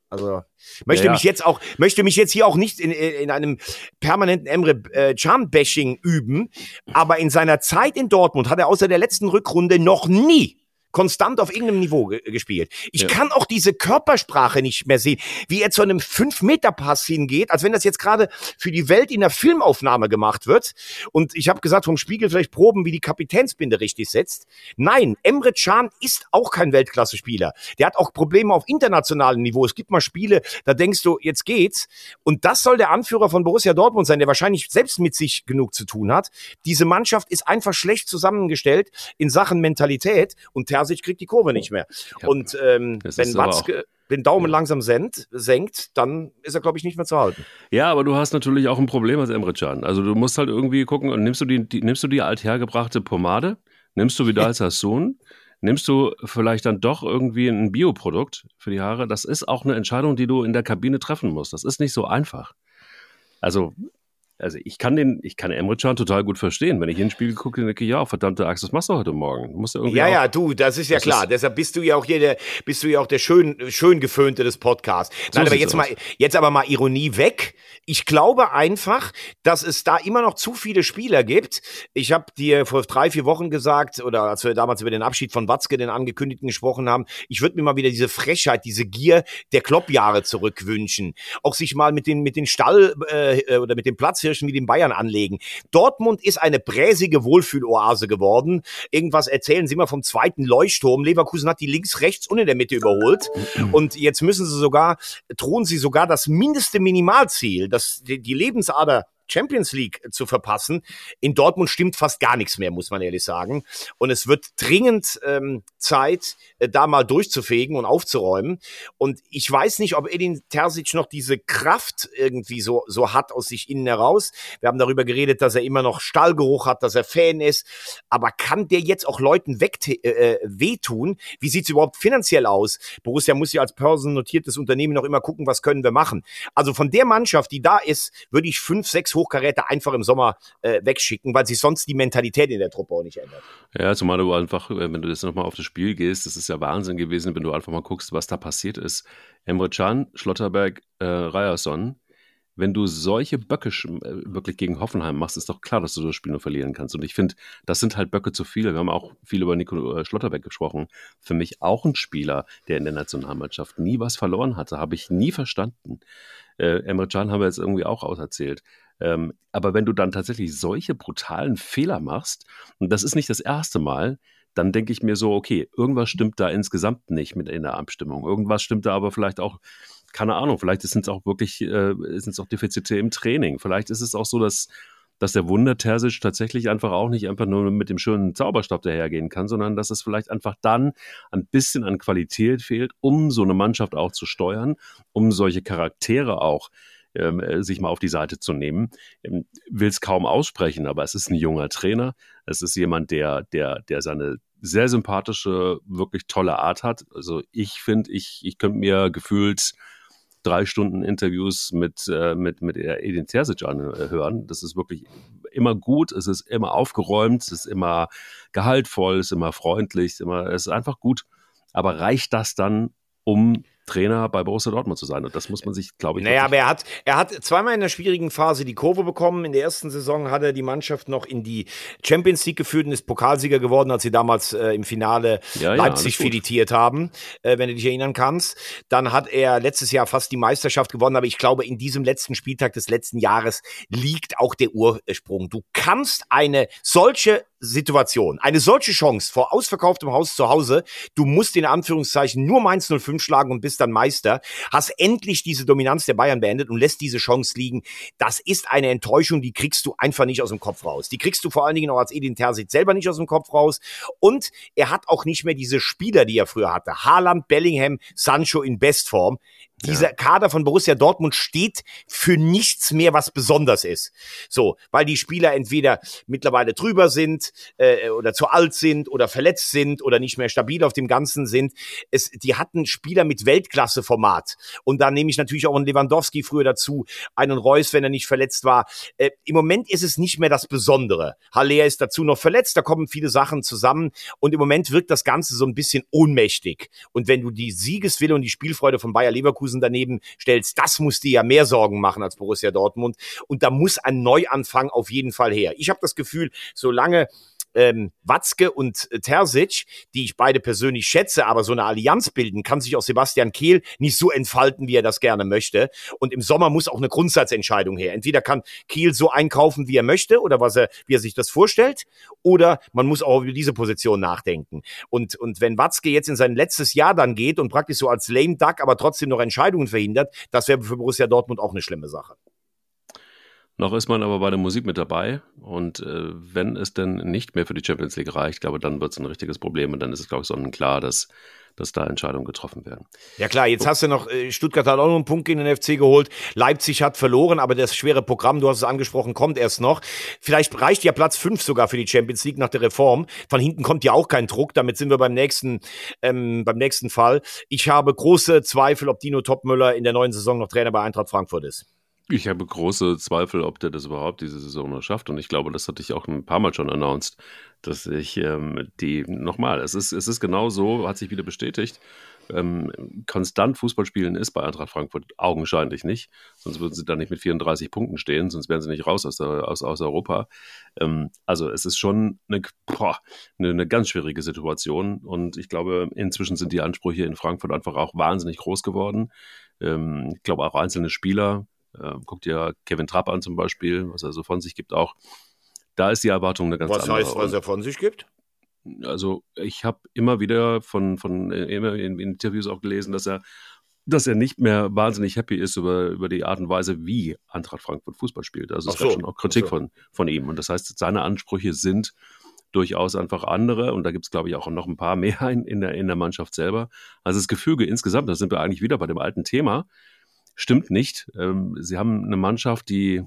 Also möchte ja, mich jetzt auch möchte mich jetzt hier auch nicht in, in einem permanenten Emre äh, Can Bashing üben, aber in seiner Zeit in Dortmund hat er außer der letzten Rückrunde noch nie konstant auf irgendeinem Niveau ge gespielt. Ich ja. kann auch diese Körpersprache nicht mehr sehen, wie er zu einem 5-Meter-Pass hingeht, als wenn das jetzt gerade für die Welt in der Filmaufnahme gemacht wird. Und ich habe gesagt, vom Spiegel vielleicht proben, wie die Kapitänsbinde richtig setzt. Nein, Emre Can ist auch kein Weltklasse-Spieler. Der hat auch Probleme auf internationalem Niveau. Es gibt mal Spiele, da denkst du, jetzt geht's. Und das soll der Anführer von Borussia Dortmund sein, der wahrscheinlich selbst mit sich genug zu tun hat. Diese Mannschaft ist einfach schlecht zusammengestellt in Sachen Mentalität und Ter Terzic kriegt die Kurve nicht mehr. Ja. Und ähm, wenn Watzke den Daumen ja. langsam senkt, senkt, dann ist er, glaube ich, nicht mehr zu halten.
Ja, aber du hast natürlich auch ein Problem als Emre Can. Also du musst halt irgendwie gucken, und nimmst du die, die nimmst du die althergebrachte Pomade, nimmst du wieder (laughs) als Hassun, nimmst du vielleicht dann doch irgendwie ein Bioprodukt für die Haare. Das ist auch eine Entscheidung, die du in der Kabine treffen musst. Das ist nicht so einfach. Also also ich kann den, ich kann Emre Can total gut verstehen. Wenn ich in den Spiegel gucke, denke ich, ja, verdammte Axt, was machst du heute Morgen? Du musst
ja, irgendwie ja, ja, du, das ist ja das klar. Ist Deshalb bist du ja auch hier der, bist du ja auch der schön, schön geföhnte des Podcasts. So Nein, aber jetzt mal, jetzt aber mal Ironie weg. Ich glaube einfach, dass es da immer noch zu viele Spieler gibt. Ich habe dir vor drei, vier Wochen gesagt, oder als wir damals über den Abschied von Watzke, den angekündigten, gesprochen haben, ich würde mir mal wieder diese Frechheit, diese Gier der Kloppjahre zurückwünschen. Auch sich mal mit den, mit den Stall äh, oder mit den Platzhirschen Bayerischen wie den Bayern anlegen. Dortmund ist eine bräsige Wohlfühloase geworden. Irgendwas erzählen sie immer vom zweiten Leuchtturm. Leverkusen hat die links, rechts und in der Mitte überholt. Und jetzt müssen sie sogar, drohen sie sogar das mindeste Minimalziel, das, die, die Lebensader Champions League zu verpassen. In Dortmund stimmt fast gar nichts mehr, muss man ehrlich sagen. Und es wird dringend ähm, Zeit, äh, da mal durchzufegen und aufzuräumen. Und ich weiß nicht, ob Edin Terzic noch diese Kraft irgendwie so, so hat aus sich innen heraus. Wir haben darüber geredet, dass er immer noch Stallgeruch hat, dass er Fan ist. Aber kann der jetzt auch Leuten weg, äh, äh, wehtun? Wie sieht's überhaupt finanziell aus? Borussia muss ja als börsennotiertes Unternehmen noch immer gucken, was können wir machen. Also von der Mannschaft, die da ist, würde ich fünf, sechs Hochkaräter einfach im Sommer äh, wegschicken, weil sich sonst die Mentalität in der Truppe auch nicht ändert.
Ja, zumal du einfach, äh, wenn du jetzt nochmal auf das Spiel gehst, das ist ja Wahnsinn gewesen, wenn du einfach mal guckst, was da passiert ist. Emre Can, Schlotterberg, äh, Ryerson, wenn du solche Böcke äh, wirklich gegen Hoffenheim machst, ist doch klar, dass du das Spiel nur verlieren kannst. Und ich finde, das sind halt Böcke zu viele. Wir haben auch viel über Nico äh, Schlotterbeck gesprochen. Für mich auch ein Spieler, der in der Nationalmannschaft nie was verloren hatte, habe ich nie verstanden. Äh, Emre Can haben wir jetzt irgendwie auch auserzählt. Ähm, aber wenn du dann tatsächlich solche brutalen Fehler machst, und das ist nicht das erste Mal, dann denke ich mir so, okay, irgendwas stimmt da insgesamt nicht mit in der Abstimmung. Irgendwas stimmt da aber vielleicht auch, keine Ahnung, vielleicht sind es auch wirklich, äh, sind es auch Defizite im Training. Vielleicht ist es auch so, dass, dass der Wunder Terzic tatsächlich einfach auch nicht einfach nur mit dem schönen Zauberstab dahergehen kann, sondern dass es vielleicht einfach dann ein bisschen an Qualität fehlt, um so eine Mannschaft auch zu steuern, um solche Charaktere auch ähm, äh, sich mal auf die Seite zu nehmen. Ähm, Will es kaum aussprechen, aber es ist ein junger Trainer. Es ist jemand, der, der, der seine sehr sympathische, wirklich tolle Art hat. Also ich finde, ich, ich könnte mir gefühlt drei Stunden Interviews mit, äh, mit, mit Edin Terzic anhören. Das ist wirklich immer gut, es ist immer aufgeräumt, es ist immer gehaltvoll, es ist immer freundlich, immer, es ist einfach gut. Aber reicht das dann, um Trainer bei Borussia Dortmund zu sein. Und das muss man sich, glaube ich.
Naja, aber er hat, er hat zweimal in der schwierigen Phase die Kurve bekommen. In der ersten Saison hat er die Mannschaft noch in die Champions League geführt und ist Pokalsieger geworden, als sie damals äh, im Finale ja, Leipzig ja, filetiert haben, äh, wenn du dich erinnern kannst. Dann hat er letztes Jahr fast die Meisterschaft gewonnen, aber ich glaube, in diesem letzten Spieltag des letzten Jahres liegt auch der Ursprung. Du kannst eine solche Situation, eine solche Chance vor ausverkauftem Haus zu Hause, du musst in Anführungszeichen nur Mainz 05 schlagen und bist dann Meister, hast endlich diese Dominanz der Bayern beendet und lässt diese Chance liegen. Das ist eine Enttäuschung, die kriegst du einfach nicht aus dem Kopf raus. Die kriegst du vor allen Dingen auch als Edin Terzic selber nicht aus dem Kopf raus. Und er hat auch nicht mehr diese Spieler, die er früher hatte. Haaland, Bellingham, Sancho in Bestform. Dieser ja. Kader von Borussia Dortmund steht für nichts mehr, was besonders ist. So, weil die Spieler entweder mittlerweile drüber sind äh, oder zu alt sind oder verletzt sind oder nicht mehr stabil auf dem Ganzen sind. Es, die hatten Spieler mit Weltklasse-Format. Und da nehme ich natürlich auch einen Lewandowski früher dazu, einen Reus, wenn er nicht verletzt war. Äh, Im Moment ist es nicht mehr das Besondere. Haller ist dazu noch verletzt, da kommen viele Sachen zusammen und im Moment wirkt das Ganze so ein bisschen ohnmächtig. Und wenn du die Siegeswille und die Spielfreude von Bayer Leverkusen Leverkusen daneben stellst, das muss dir ja mehr Sorgen machen als Borussia Dortmund. Und da muss ein Neuanfang auf jeden Fall her. Ich habe das Gefühl, solange ähm, Watzke und äh, Terzic, die ich beide persönlich schätze, aber so eine Allianz bilden, kann sich auch Sebastian Kehl nicht so entfalten, wie er das gerne möchte. Und im Sommer muss auch eine Grundsatzentscheidung her. Entweder kann Kehl so einkaufen, wie er möchte oder was er, wie er sich das vorstellt, oder man muss auch über diese Position nachdenken. Und, und wenn Watzke jetzt in sein letztes Jahr dann geht und praktisch so als lame duck, aber trotzdem noch Entscheidungen verhindert, das wäre für Borussia Dortmund auch eine schlimme Sache.
Noch ist man aber bei der Musik mit dabei und äh, wenn es denn nicht mehr für die Champions League reicht, glaube dann wird es ein richtiges Problem und dann ist es, glaube ich, sonnenklar, dass dass da Entscheidungen getroffen werden.
Ja klar, jetzt hast du noch, äh, Stuttgart hat auch noch einen Punkt gegen den FC geholt, Leipzig hat verloren, aber das schwere Programm, du hast es angesprochen, kommt erst noch. Vielleicht reicht ja Platz fünf sogar für die Champions League nach der Reform. Von hinten kommt ja auch kein Druck, damit sind wir beim nächsten, ähm, beim nächsten Fall. Ich habe große Zweifel, ob Dino Topmüller in der neuen Saison noch Trainer bei Eintracht Frankfurt ist.
Ich habe große Zweifel, ob der das überhaupt diese Saison noch schafft. Und ich glaube, das hatte ich auch ein paar Mal schon announced, dass ich ähm, die, nochmal, es ist, es ist genau so, hat sich wieder bestätigt. Ähm, konstant Fußball spielen ist bei Eintracht Frankfurt augenscheinlich nicht. Sonst würden sie da nicht mit 34 Punkten stehen, sonst wären sie nicht raus aus, der, aus, aus Europa. Ähm, also es ist schon eine, boah, eine, eine ganz schwierige Situation. Und ich glaube, inzwischen sind die Ansprüche in Frankfurt einfach auch wahnsinnig groß geworden. Ähm, ich glaube auch einzelne Spieler äh, guck dir Kevin Trapp an zum Beispiel, was er so von sich gibt auch. Da ist die Erwartung eine ganz
was
andere.
Was heißt, was er von sich gibt?
Also ich habe immer wieder von, von äh, immer in, in Interviews auch gelesen, dass er dass er nicht mehr wahnsinnig happy ist über, über die Art und Weise, wie Eintracht Frankfurt Fußball spielt. Also es so, gab schon auch Kritik so. von, von ihm. Und das heißt, seine Ansprüche sind durchaus einfach andere. Und da gibt es, glaube ich, auch noch ein paar mehr in, in, der, in der Mannschaft selber. Also das Gefüge insgesamt, da sind wir eigentlich wieder bei dem alten Thema stimmt nicht. Ähm, sie haben eine Mannschaft, die,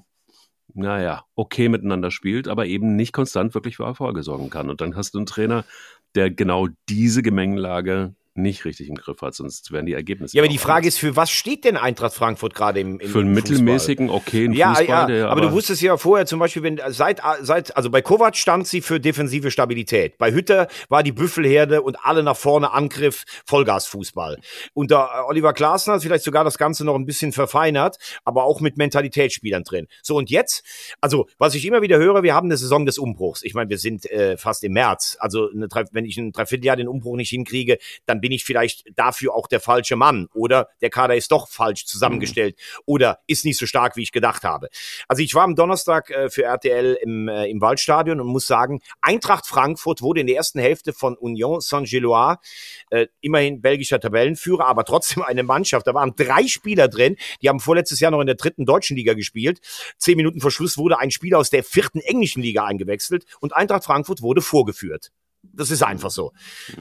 naja, okay miteinander spielt, aber eben nicht konstant wirklich für Erfolge sorgen kann. Und dann hast du einen Trainer, der genau diese Gemengelage nicht richtig im Griff hat, sonst wären die Ergebnisse.
Ja, aber die Frage anders. ist, für was steht denn Eintracht Frankfurt gerade im, im
Für einen mittelmäßigen, okayen
ja, Fußball. Ja, aber, aber du wusstest ja vorher zum Beispiel, wenn seit, seit, also bei Kovac stand sie für defensive Stabilität. Bei Hütter war die Büffelherde und alle nach vorne Angriff, Vollgasfußball. Unter äh, Oliver Glasner hat vielleicht sogar das Ganze noch ein bisschen verfeinert, aber auch mit Mentalitätsspielern drin. So, und jetzt, also, was ich immer wieder höre, wir haben eine Saison des Umbruchs. Ich meine, wir sind äh, fast im März. Also, eine, wenn ich ein Dreivierteljahr den Umbruch nicht hinkriege, dann bin ich vielleicht dafür auch der falsche Mann oder der Kader ist doch falsch zusammengestellt mhm. oder ist nicht so stark, wie ich gedacht habe. Also ich war am Donnerstag äh, für RTL im, äh, im Waldstadion und muss sagen, Eintracht Frankfurt wurde in der ersten Hälfte von Union Saint-Gilloise, äh, immerhin belgischer Tabellenführer, aber trotzdem eine Mannschaft. Da waren drei Spieler drin, die haben vorletztes Jahr noch in der dritten deutschen Liga gespielt. Zehn Minuten vor Schluss wurde ein Spieler aus der vierten englischen Liga eingewechselt und Eintracht Frankfurt wurde vorgeführt. Das ist einfach so.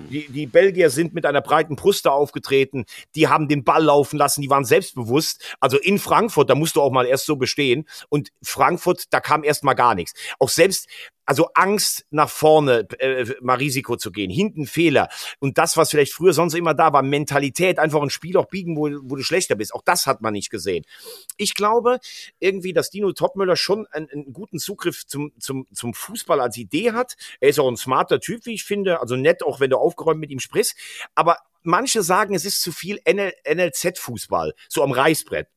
Die, die Belgier sind mit einer breiten Brust aufgetreten, die haben den Ball laufen lassen, die waren selbstbewusst. Also in Frankfurt, da musst du auch mal erst so bestehen. Und Frankfurt, da kam erst mal gar nichts. Auch selbst also Angst nach vorne äh, mal Risiko zu gehen, hinten Fehler und das, was vielleicht früher sonst immer da war, Mentalität, einfach ein Spiel auch biegen, wo, wo du schlechter bist, auch das hat man nicht gesehen. Ich glaube irgendwie, dass Dino Topmüller schon einen, einen guten Zugriff zum, zum, zum Fußball als Idee hat. Er ist auch ein smarter Typ, wie ich finde, also nett, auch wenn du aufgeräumt mit ihm sprichst, aber manche sagen, es ist zu viel NL NLZ-Fußball, so am Reißbrett.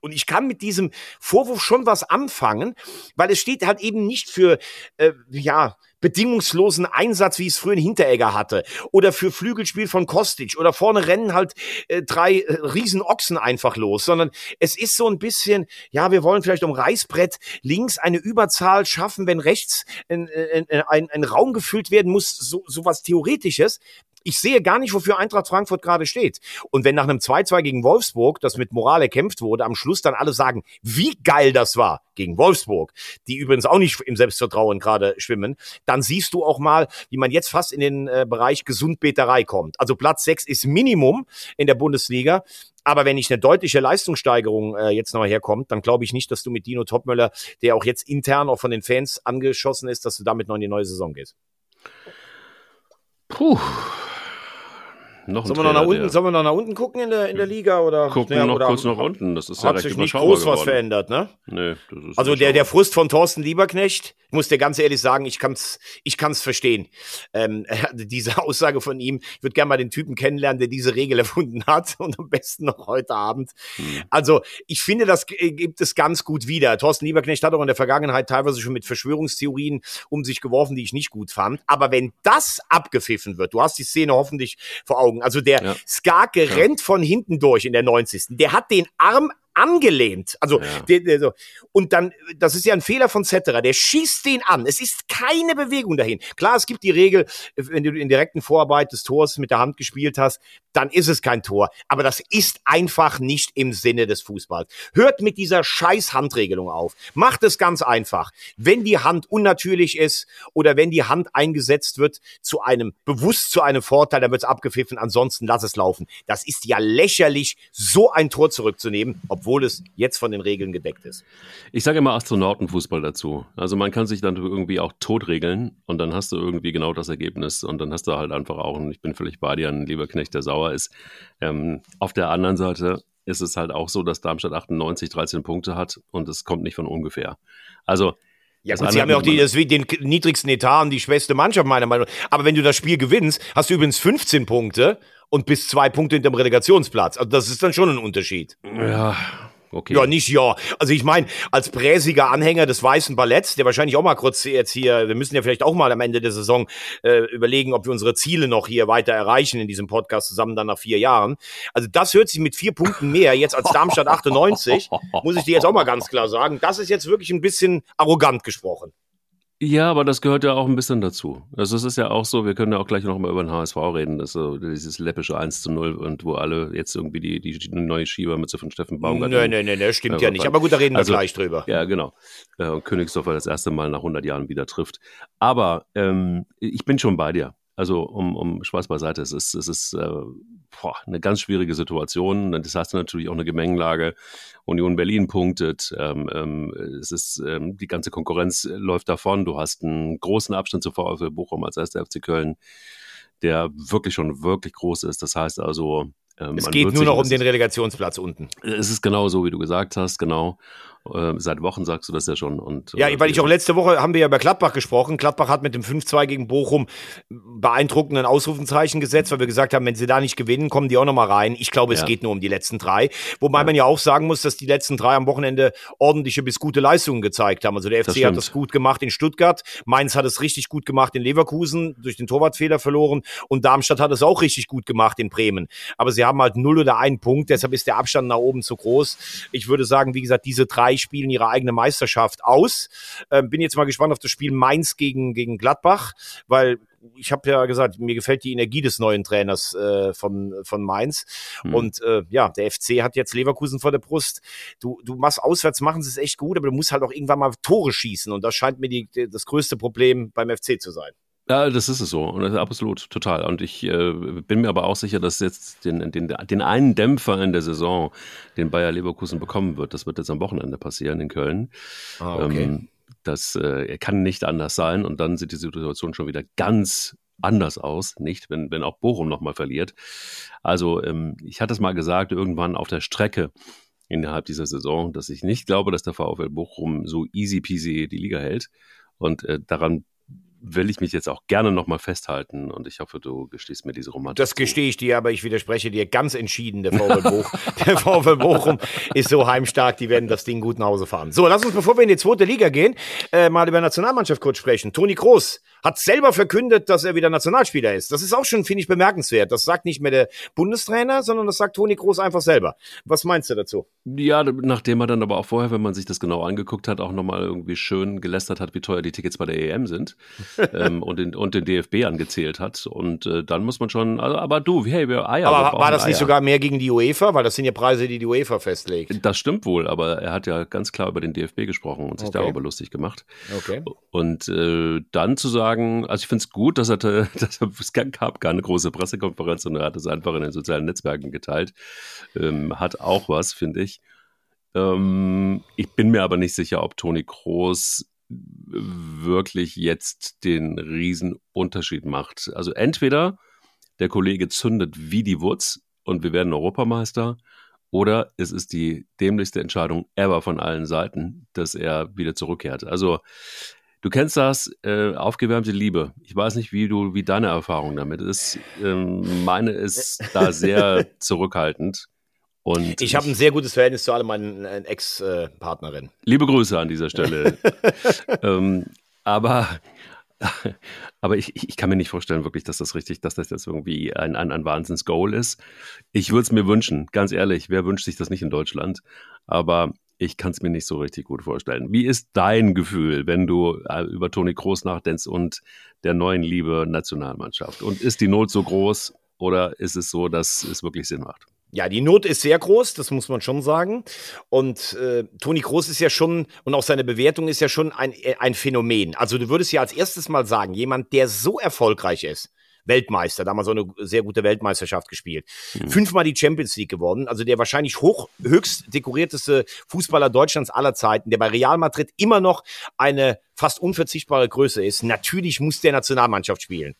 Und ich kann mit diesem Vorwurf schon was anfangen, weil es steht halt eben nicht für, äh, ja, bedingungslosen Einsatz, wie es früher in Hinteregger hatte, oder für Flügelspiel von Kostic, oder vorne rennen halt äh, drei äh, Riesenochsen einfach los, sondern es ist so ein bisschen, ja, wir wollen vielleicht um Reißbrett links eine Überzahl schaffen, wenn rechts ein, ein, ein, ein Raum gefüllt werden muss, so, so was Theoretisches. Ich sehe gar nicht, wofür Eintracht Frankfurt gerade steht. Und wenn nach einem 2-2 gegen Wolfsburg, das mit Moral erkämpft wurde, am Schluss dann alle sagen, wie geil das war gegen Wolfsburg, die übrigens auch nicht im Selbstvertrauen gerade schwimmen, dann siehst du auch mal, wie man jetzt fast in den äh, Bereich Gesundbeterei kommt. Also Platz 6 ist Minimum in der Bundesliga. Aber wenn nicht eine deutliche Leistungssteigerung äh, jetzt noch herkommt, dann glaube ich nicht, dass du mit Dino Topmöller, der auch jetzt intern auch von den Fans angeschossen ist, dass du damit noch in die neue Saison gehst.
Puh,
noch sollen, wir noch nach unten, sollen wir noch nach unten gucken in der, in der Liga? Oder,
gucken ja, noch oder kurz nach unten. Das ist ja
hat sich nicht groß geworden. was verändert, ne?
Nee,
also der, der Frust von Thorsten Lieberknecht, ich muss dir ganz ehrlich sagen, ich kann's, ich kann's verstehen. Ähm, (laughs) diese Aussage von ihm, ich würde gerne mal den Typen kennenlernen, der diese Regel (laughs) erfunden hat und am besten noch heute Abend. Hm. Also ich finde, das gibt es ganz gut wieder. Thorsten Lieberknecht hat auch in der Vergangenheit teilweise schon mit Verschwörungstheorien um sich geworfen, die ich nicht gut fand. Aber wenn das abgepfiffen wird, du hast die Szene hoffentlich vor Augen, Augen. Also der ja. Skarke ja. rennt von hinten durch in der 90. Der hat den Arm angelehnt. Also, ja. der, der, so. und dann, das ist ja ein Fehler von Zetterer, der schießt den an. Es ist keine Bewegung dahin. Klar, es gibt die Regel, wenn du in direkten Vorarbeit des Tors mit der Hand gespielt hast, dann ist es kein Tor. Aber das ist einfach nicht im Sinne des Fußballs. Hört mit dieser scheiß Handregelung auf. Macht es ganz einfach. Wenn die Hand unnatürlich ist oder wenn die Hand eingesetzt wird zu einem, bewusst zu einem Vorteil, dann wird es abgepfiffen. Ansonsten lass es laufen. Das ist ja lächerlich, so ein Tor zurückzunehmen, obwohl es jetzt von den Regeln gedeckt ist.
Ich sage immer Astronautenfußball dazu. Also man kann sich dann irgendwie auch totregeln und dann hast du irgendwie genau das Ergebnis und dann hast du halt einfach auch, und ich bin völlig bei dir, ein lieber Knecht, der sauer ist. Ähm, auf der anderen Seite ist es halt auch so, dass Darmstadt 98 13 Punkte hat und es kommt nicht von ungefähr. Also
ja, gut, sie haben ja auch die, das, den niedrigsten Etat und die schwächste Mannschaft, meiner Meinung nach. Aber wenn du das Spiel gewinnst, hast du übrigens 15 Punkte und bis zwei Punkte hinterm Relegationsplatz. Also das ist dann schon ein Unterschied.
Ja, Okay.
Ja, nicht ja. Also ich meine, als präsiger Anhänger des Weißen Balletts, der wahrscheinlich auch mal kurz jetzt hier, wir müssen ja vielleicht auch mal am Ende der Saison äh, überlegen, ob wir unsere Ziele noch hier weiter erreichen in diesem Podcast zusammen dann nach vier Jahren. Also das hört sich mit vier Punkten mehr jetzt als Darmstadt 98, (laughs) muss ich dir jetzt auch mal ganz klar sagen. Das ist jetzt wirklich ein bisschen arrogant gesprochen.
Ja, aber das gehört ja auch ein bisschen dazu. Also es ist ja auch so, wir können ja auch gleich noch mal über den HSV reden, das so dieses läppische 1 zu 0 und wo alle jetzt irgendwie die, die, die neue Schiebermütze von Steffen Baumgart.
Nein, nein, nein, das stimmt äh, ja nicht. Aber gut, da reden wir also, gleich drüber.
Ja, genau. Äh, und Königsdorfer das erste Mal nach 100 Jahren wieder trifft. Aber ähm, ich bin schon bei dir. Also um, um Spaß beiseite, es ist, es ist äh, boah, eine ganz schwierige Situation. Das heißt natürlich auch eine Gemengelage. Union Berlin punktet. Ähm, ähm, es ist ähm, die ganze Konkurrenz läuft davon. Du hast einen großen Abstand zu VfL Bochum als erster FC Köln, der wirklich schon wirklich groß ist. Das heißt also,
ähm, es geht nur noch um den Relegationsplatz unten.
Es ist genau so, wie du gesagt hast, genau. Äh, seit Wochen sagst du das ja schon. Und,
ja, äh, weil ich auch letzte Woche haben wir ja über Gladbach gesprochen. Gladbach hat mit dem 5-2 gegen Bochum beeindruckenden Ausrufenzeichen gesetzt, weil wir gesagt haben, wenn sie da nicht gewinnen, kommen die auch nochmal rein. Ich glaube, es ja. geht nur um die letzten drei. Wobei ja. man ja auch sagen muss, dass die letzten drei am Wochenende ordentliche bis gute Leistungen gezeigt haben. Also der FC das hat das gut gemacht in Stuttgart, Mainz hat es richtig gut gemacht in Leverkusen, durch den Torwartfehler verloren und Darmstadt hat es auch richtig gut gemacht in Bremen. Aber sie haben halt null oder einen Punkt, deshalb ist der Abstand nach oben zu groß. Ich würde sagen, wie gesagt, diese drei spielen ihre eigene Meisterschaft aus. Ähm, bin jetzt mal gespannt auf das Spiel Mainz gegen, gegen Gladbach, weil ich habe ja gesagt, mir gefällt die Energie des neuen Trainers äh, von, von Mainz. Hm. Und äh, ja, der FC hat jetzt Leverkusen vor der Brust. Du, du machst auswärts, machen sie es echt gut, aber du musst halt auch irgendwann mal Tore schießen. Und das scheint mir die, das größte Problem beim FC zu sein.
Ja, das ist es so. Und das ist absolut total. Und ich äh, bin mir aber auch sicher, dass jetzt den, den, den einen Dämpfer in der Saison, den Bayer Leverkusen bekommen wird, das wird jetzt am Wochenende passieren in Köln. Ah, okay. Ähm, das äh, kann nicht anders sein. Und dann sieht die Situation schon wieder ganz anders aus, nicht, wenn, wenn auch Bochum nochmal verliert. Also, ähm, ich hatte es mal gesagt, irgendwann auf der Strecke innerhalb dieser Saison, dass ich nicht glaube, dass der VfL Bochum so easy peasy die Liga hält. Und äh, daran will ich mich jetzt auch gerne nochmal festhalten und ich hoffe, du gestehst mir diese Romantik.
Das gestehe ich dir, aber ich widerspreche dir ganz entschieden. Der VfL, (laughs) Boch, der VfL Bochum ist so heimstark, die werden das Ding gut nach Hause fahren. So, lass uns, bevor wir in die zweite Liga gehen, äh, mal über Nationalmannschaft kurz sprechen. Toni Groß hat selber verkündet, dass er wieder Nationalspieler ist. Das ist auch schon, finde ich, bemerkenswert. Das sagt nicht mehr der Bundestrainer, sondern das sagt Toni Groß einfach selber. Was meinst du dazu?
Ja, nachdem er dann aber auch vorher, wenn man sich das genau angeguckt hat, auch nochmal irgendwie schön gelästert hat, wie teuer die Tickets bei der EM sind (laughs) ähm, und, den, und den DFB angezählt hat. Und äh, dann muss man schon, also, aber du, hey, wir Eier.
Aber war das nicht Eier. sogar mehr gegen die UEFA? Weil das sind ja Preise, die die UEFA festlegt.
Das stimmt wohl, aber er hat ja ganz klar über den DFB gesprochen und sich okay. darüber lustig gemacht. Okay. Und äh, dann zu sagen, also ich finde es gut, dass er, (laughs) dass er, es gab gar eine große Pressekonferenz und er hat es einfach in den sozialen Netzwerken geteilt. Ähm, hat auch was, finde ich. Ähm, ich bin mir aber nicht sicher, ob Toni Kroos wirklich jetzt den Riesenunterschied macht. Also entweder der Kollege zündet wie die Wurz und wir werden Europameister, oder es ist die dämlichste Entscheidung ever von allen Seiten, dass er wieder zurückkehrt. Also Du kennst das, äh, aufgewärmte Liebe. Ich weiß nicht, wie du, wie deine Erfahrung damit ist. Ähm, meine ist da sehr (laughs) zurückhaltend. Und
ich habe ein sehr gutes Verhältnis zu allen meinen äh, Ex-Partnerinnen.
Liebe Grüße an dieser Stelle. (laughs) ähm, aber (laughs) Aber ich, ich kann mir nicht vorstellen, wirklich, dass das richtig, dass das jetzt irgendwie ein, ein, ein Wahnsinns-Goal ist. Ich würde es mir wünschen, ganz ehrlich, wer wünscht sich das nicht in Deutschland? Aber ich kann es mir nicht so richtig gut vorstellen. Wie ist dein Gefühl, wenn du äh, über Toni Kroos nachdenkst und der neuen Liebe Nationalmannschaft? Und ist die Not so groß oder ist es so, dass es wirklich Sinn macht?
Ja, die Not ist sehr groß, das muss man schon sagen. Und äh, Toni Kroos ist ja schon, und auch seine Bewertung ist ja schon ein, äh, ein Phänomen. Also du würdest ja als erstes mal sagen, jemand, der so erfolgreich ist, Weltmeister, damals auch eine sehr gute Weltmeisterschaft gespielt. Mhm. Fünfmal die Champions League gewonnen, also der wahrscheinlich hoch, höchst dekorierteste Fußballer Deutschlands aller Zeiten, der bei Real Madrid immer noch eine fast unverzichtbare Größe ist. Natürlich muss der Nationalmannschaft spielen.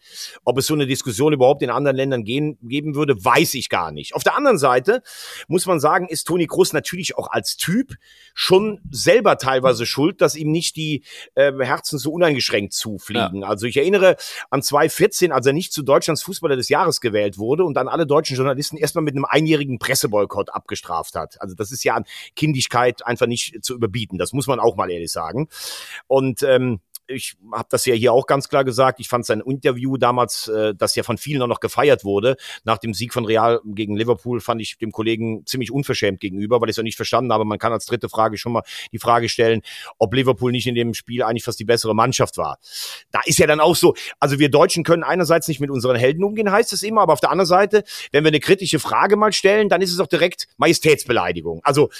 Ob es so eine Diskussion überhaupt in anderen Ländern gehen, geben würde, weiß ich gar nicht. Auf der anderen Seite muss man sagen, ist Toni Kroos natürlich auch als Typ schon selber teilweise schuld, dass ihm nicht die äh, Herzen so uneingeschränkt zufliegen. Ja. Also ich erinnere an 2014, als er nicht zu Deutschlands Fußballer des Jahres gewählt wurde und dann alle deutschen Journalisten erstmal mit einem einjährigen Presseboykott abgestraft hat. Also das ist ja an Kindigkeit einfach nicht zu überbieten. Das muss man auch mal ehrlich sagen. Und ähm, ich habe das ja hier auch ganz klar gesagt. Ich fand sein Interview damals, äh, das ja von vielen auch noch gefeiert wurde, nach dem Sieg von Real gegen Liverpool, fand ich dem Kollegen ziemlich unverschämt gegenüber, weil ich es auch nicht verstanden habe. Man kann als dritte Frage schon mal die Frage stellen, ob Liverpool nicht in dem Spiel eigentlich fast die bessere Mannschaft war. Da ist ja dann auch so, also wir Deutschen können einerseits nicht mit unseren Helden umgehen, heißt es immer, aber auf der anderen Seite, wenn wir eine kritische Frage mal stellen, dann ist es auch direkt Majestätsbeleidigung. Also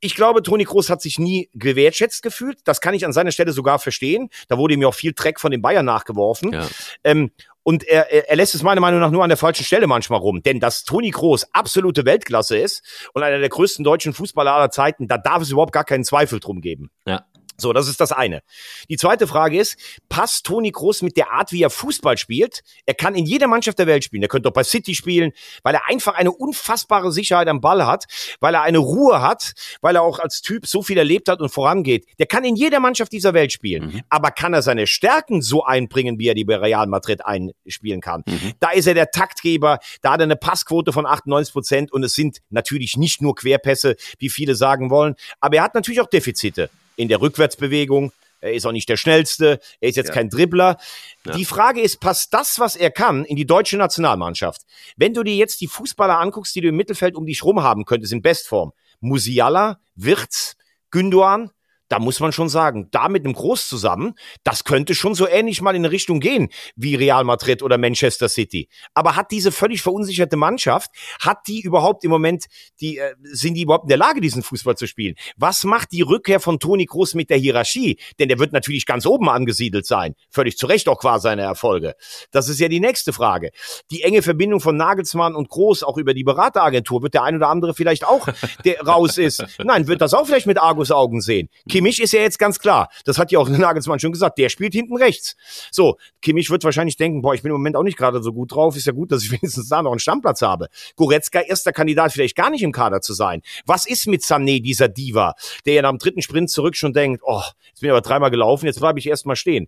ich glaube, Toni Kroos hat sich nie gewertschätzt gefühlt. Das kann ich an seiner Stelle sogar verstehen. Da wurde ihm ja auch viel Dreck von den Bayern nachgeworfen. Ja. Ähm, und er, er lässt es meiner Meinung nach nur an der falschen Stelle manchmal rum. Denn dass Toni Kroos absolute Weltklasse ist und einer der größten deutschen Fußballer aller Zeiten, da darf es überhaupt gar keinen Zweifel drum geben. Ja. So, das ist das eine. Die zweite Frage ist, passt Toni Kroos mit der Art, wie er Fußball spielt? Er kann in jeder Mannschaft der Welt spielen. Er könnte auch bei City spielen, weil er einfach eine unfassbare Sicherheit am Ball hat, weil er eine Ruhe hat, weil er auch als Typ so viel erlebt hat und vorangeht. Der kann in jeder Mannschaft dieser Welt spielen. Mhm. Aber kann er seine Stärken so einbringen, wie er die bei Real Madrid einspielen kann? Mhm. Da ist er der Taktgeber, da hat er eine Passquote von 98 Prozent und es sind natürlich nicht nur Querpässe, wie viele sagen wollen, aber er hat natürlich auch Defizite in der Rückwärtsbewegung. Er ist auch nicht der Schnellste. Er ist jetzt ja. kein Dribbler. Ja. Die Frage ist, passt das, was er kann, in die deutsche Nationalmannschaft? Wenn du dir jetzt die Fußballer anguckst, die du im Mittelfeld um dich rum haben könntest, in Bestform. Musiala, Wirtz, Gündoan, da muss man schon sagen, da mit einem Groß zusammen, das könnte schon so ähnlich mal in eine Richtung gehen wie Real Madrid oder Manchester City. Aber hat diese völlig verunsicherte Mannschaft, hat die überhaupt im Moment, die, äh, sind die überhaupt in der Lage, diesen Fußball zu spielen? Was macht die Rückkehr von Toni Kroos mit der Hierarchie? Denn der wird natürlich ganz oben angesiedelt sein. Völlig zu Recht auch qua seiner Erfolge. Das ist ja die nächste Frage. Die enge Verbindung von Nagelsmann und Groß auch über die Berateragentur wird der ein oder andere vielleicht auch, der raus ist. Nein, wird das auch vielleicht mit Argus Augen sehen. Kimmich ist ja jetzt ganz klar. Das hat ja auch (laughs) Nagelsmann schon gesagt. Der spielt hinten rechts. So, Kimmich wird wahrscheinlich denken, boah, ich bin im Moment auch nicht gerade so gut drauf. Ist ja gut, dass ich (laughs) wenigstens da noch einen Stammplatz habe. Goretzka, erster Kandidat, vielleicht gar nicht im Kader zu sein. Was ist mit Sané, dieser Diva, der ja nach dem dritten Sprint zurück schon denkt, oh, jetzt bin ich aber dreimal gelaufen, jetzt bleibe ich erstmal stehen.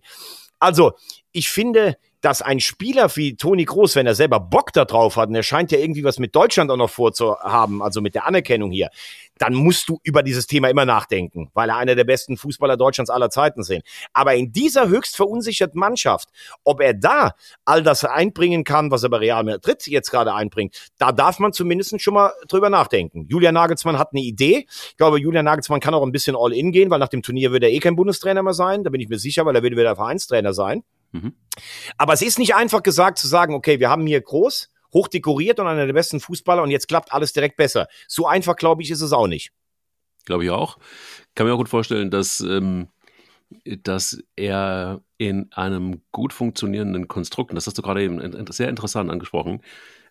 Also, ich finde, dass ein Spieler wie Toni Groß, wenn er selber Bock da drauf hat, und er scheint ja irgendwie was mit Deutschland auch noch vorzuhaben, also mit der Anerkennung hier, dann musst du über dieses Thema immer nachdenken, weil er einer der besten Fußballer Deutschlands aller Zeiten ist. Aber in dieser höchst verunsicherten Mannschaft, ob er da all das einbringen kann, was er bei Real Madrid jetzt gerade einbringt, da darf man zumindest schon mal drüber nachdenken. Julian Nagelsmann hat eine Idee. Ich glaube, Julian Nagelsmann kann auch ein bisschen All-In gehen, weil nach dem Turnier wird er eh kein Bundestrainer mehr sein. Da bin ich mir sicher, weil er wird wieder Vereinstrainer sein. Mhm. Aber es ist nicht einfach gesagt zu sagen, okay, wir haben hier groß, hoch dekoriert und einer der besten Fußballer und jetzt klappt alles direkt besser. So einfach, glaube ich, ist es auch nicht.
Glaube ich auch. Kann mir auch gut vorstellen, dass, ähm, dass er in einem gut funktionierenden Konstrukt, und das hast du gerade eben sehr interessant angesprochen,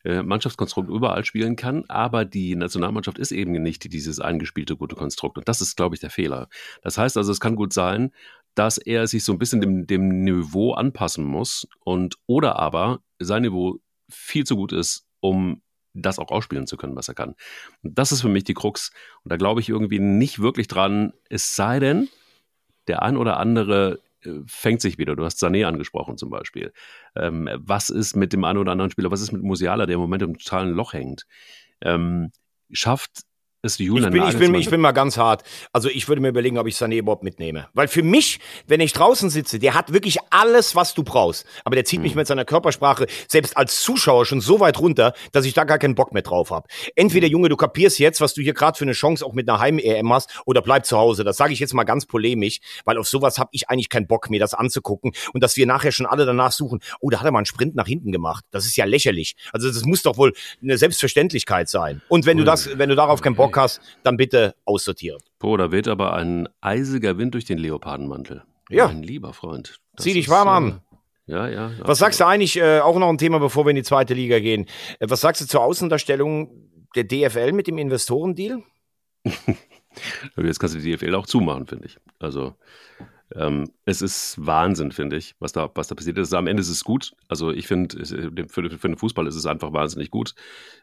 äh, Mannschaftskonstrukt überall spielen kann, aber die Nationalmannschaft ist eben nicht dieses eingespielte gute Konstrukt. Und das ist, glaube ich, der Fehler. Das heißt also, es kann gut sein, dass er sich so ein bisschen dem, dem Niveau anpassen muss und oder aber sein Niveau viel zu gut ist, um das auch ausspielen zu können, was er kann. Und das ist für mich die Krux. Und da glaube ich irgendwie nicht wirklich dran, es sei denn, der ein oder andere äh, fängt sich wieder. Du hast Sané angesprochen zum Beispiel. Ähm, was ist mit dem einen oder anderen Spieler? Was ist mit Musiala, der im Moment im totalen Loch hängt? Ähm, schafft ist Julian
ich bin, ich, bin, ich bin mal ganz hart. Also ich würde mir überlegen, ob ich Sané überhaupt mitnehme. Weil für mich, wenn ich draußen sitze, der hat wirklich alles, was du brauchst. Aber der zieht mhm. mich mit seiner Körpersprache selbst als Zuschauer schon so weit runter, dass ich da gar keinen Bock mehr drauf habe. Entweder, Junge, du kapierst jetzt, was du hier gerade für eine Chance auch mit einer Heim-EM hast, oder bleib zu Hause. Das sage ich jetzt mal ganz polemisch, weil auf sowas habe ich eigentlich keinen Bock, mir das anzugucken. Und dass wir nachher schon alle danach suchen, oh, da hat er mal einen Sprint nach hinten gemacht. Das ist ja lächerlich. Also das muss doch wohl eine Selbstverständlichkeit sein. Und wenn du das, wenn du darauf keinen Bock hast, dann bitte aussortieren.
Boah, da weht aber ein eisiger Wind durch den Leopardenmantel.
Ja.
Mein lieber Freund.
Zieh dich warm an.
Ja, ja.
Was sagst du eigentlich, äh, auch noch ein Thema, bevor wir in die zweite Liga gehen. Äh, was sagst du zur Außendarstellung der DFL mit dem Investorendeal? (laughs)
Jetzt kannst du die DFL auch zumachen, finde ich. Also ähm, es ist Wahnsinn, finde ich, was da, was da passiert ist. Am Ende ist es gut. Also ich finde, äh, für, für den Fußball ist es einfach wahnsinnig gut.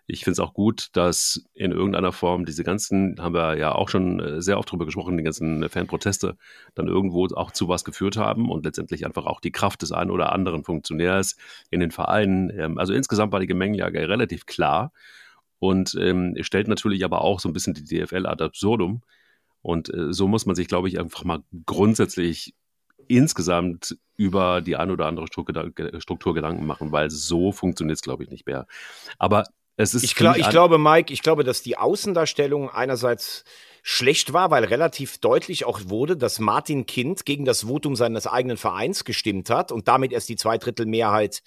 Ich finde es auch gut, dass in irgendeiner Form diese ganzen, haben wir ja auch schon äh, sehr oft drüber gesprochen, die ganzen Fanproteste dann irgendwo auch zu was geführt haben und letztendlich einfach auch die Kraft des einen oder anderen Funktionärs in den Vereinen. Ähm, also insgesamt war die Gemengelage relativ klar und ähm, stellt natürlich aber auch so ein bisschen die DFL ad absurdum und äh, so muss man sich, glaube ich, einfach mal grundsätzlich insgesamt über die eine oder andere Struktur, Gedanken machen, weil so funktioniert es, glaube ich, nicht mehr. Aber es ist.
Ich, glaub, ich glaube, Mike, ich glaube, dass die Außendarstellung einerseits schlecht war, weil relativ deutlich auch wurde, dass Martin Kind gegen das Votum seines eigenen Vereins gestimmt hat und damit erst die Zweidrittelmehrheit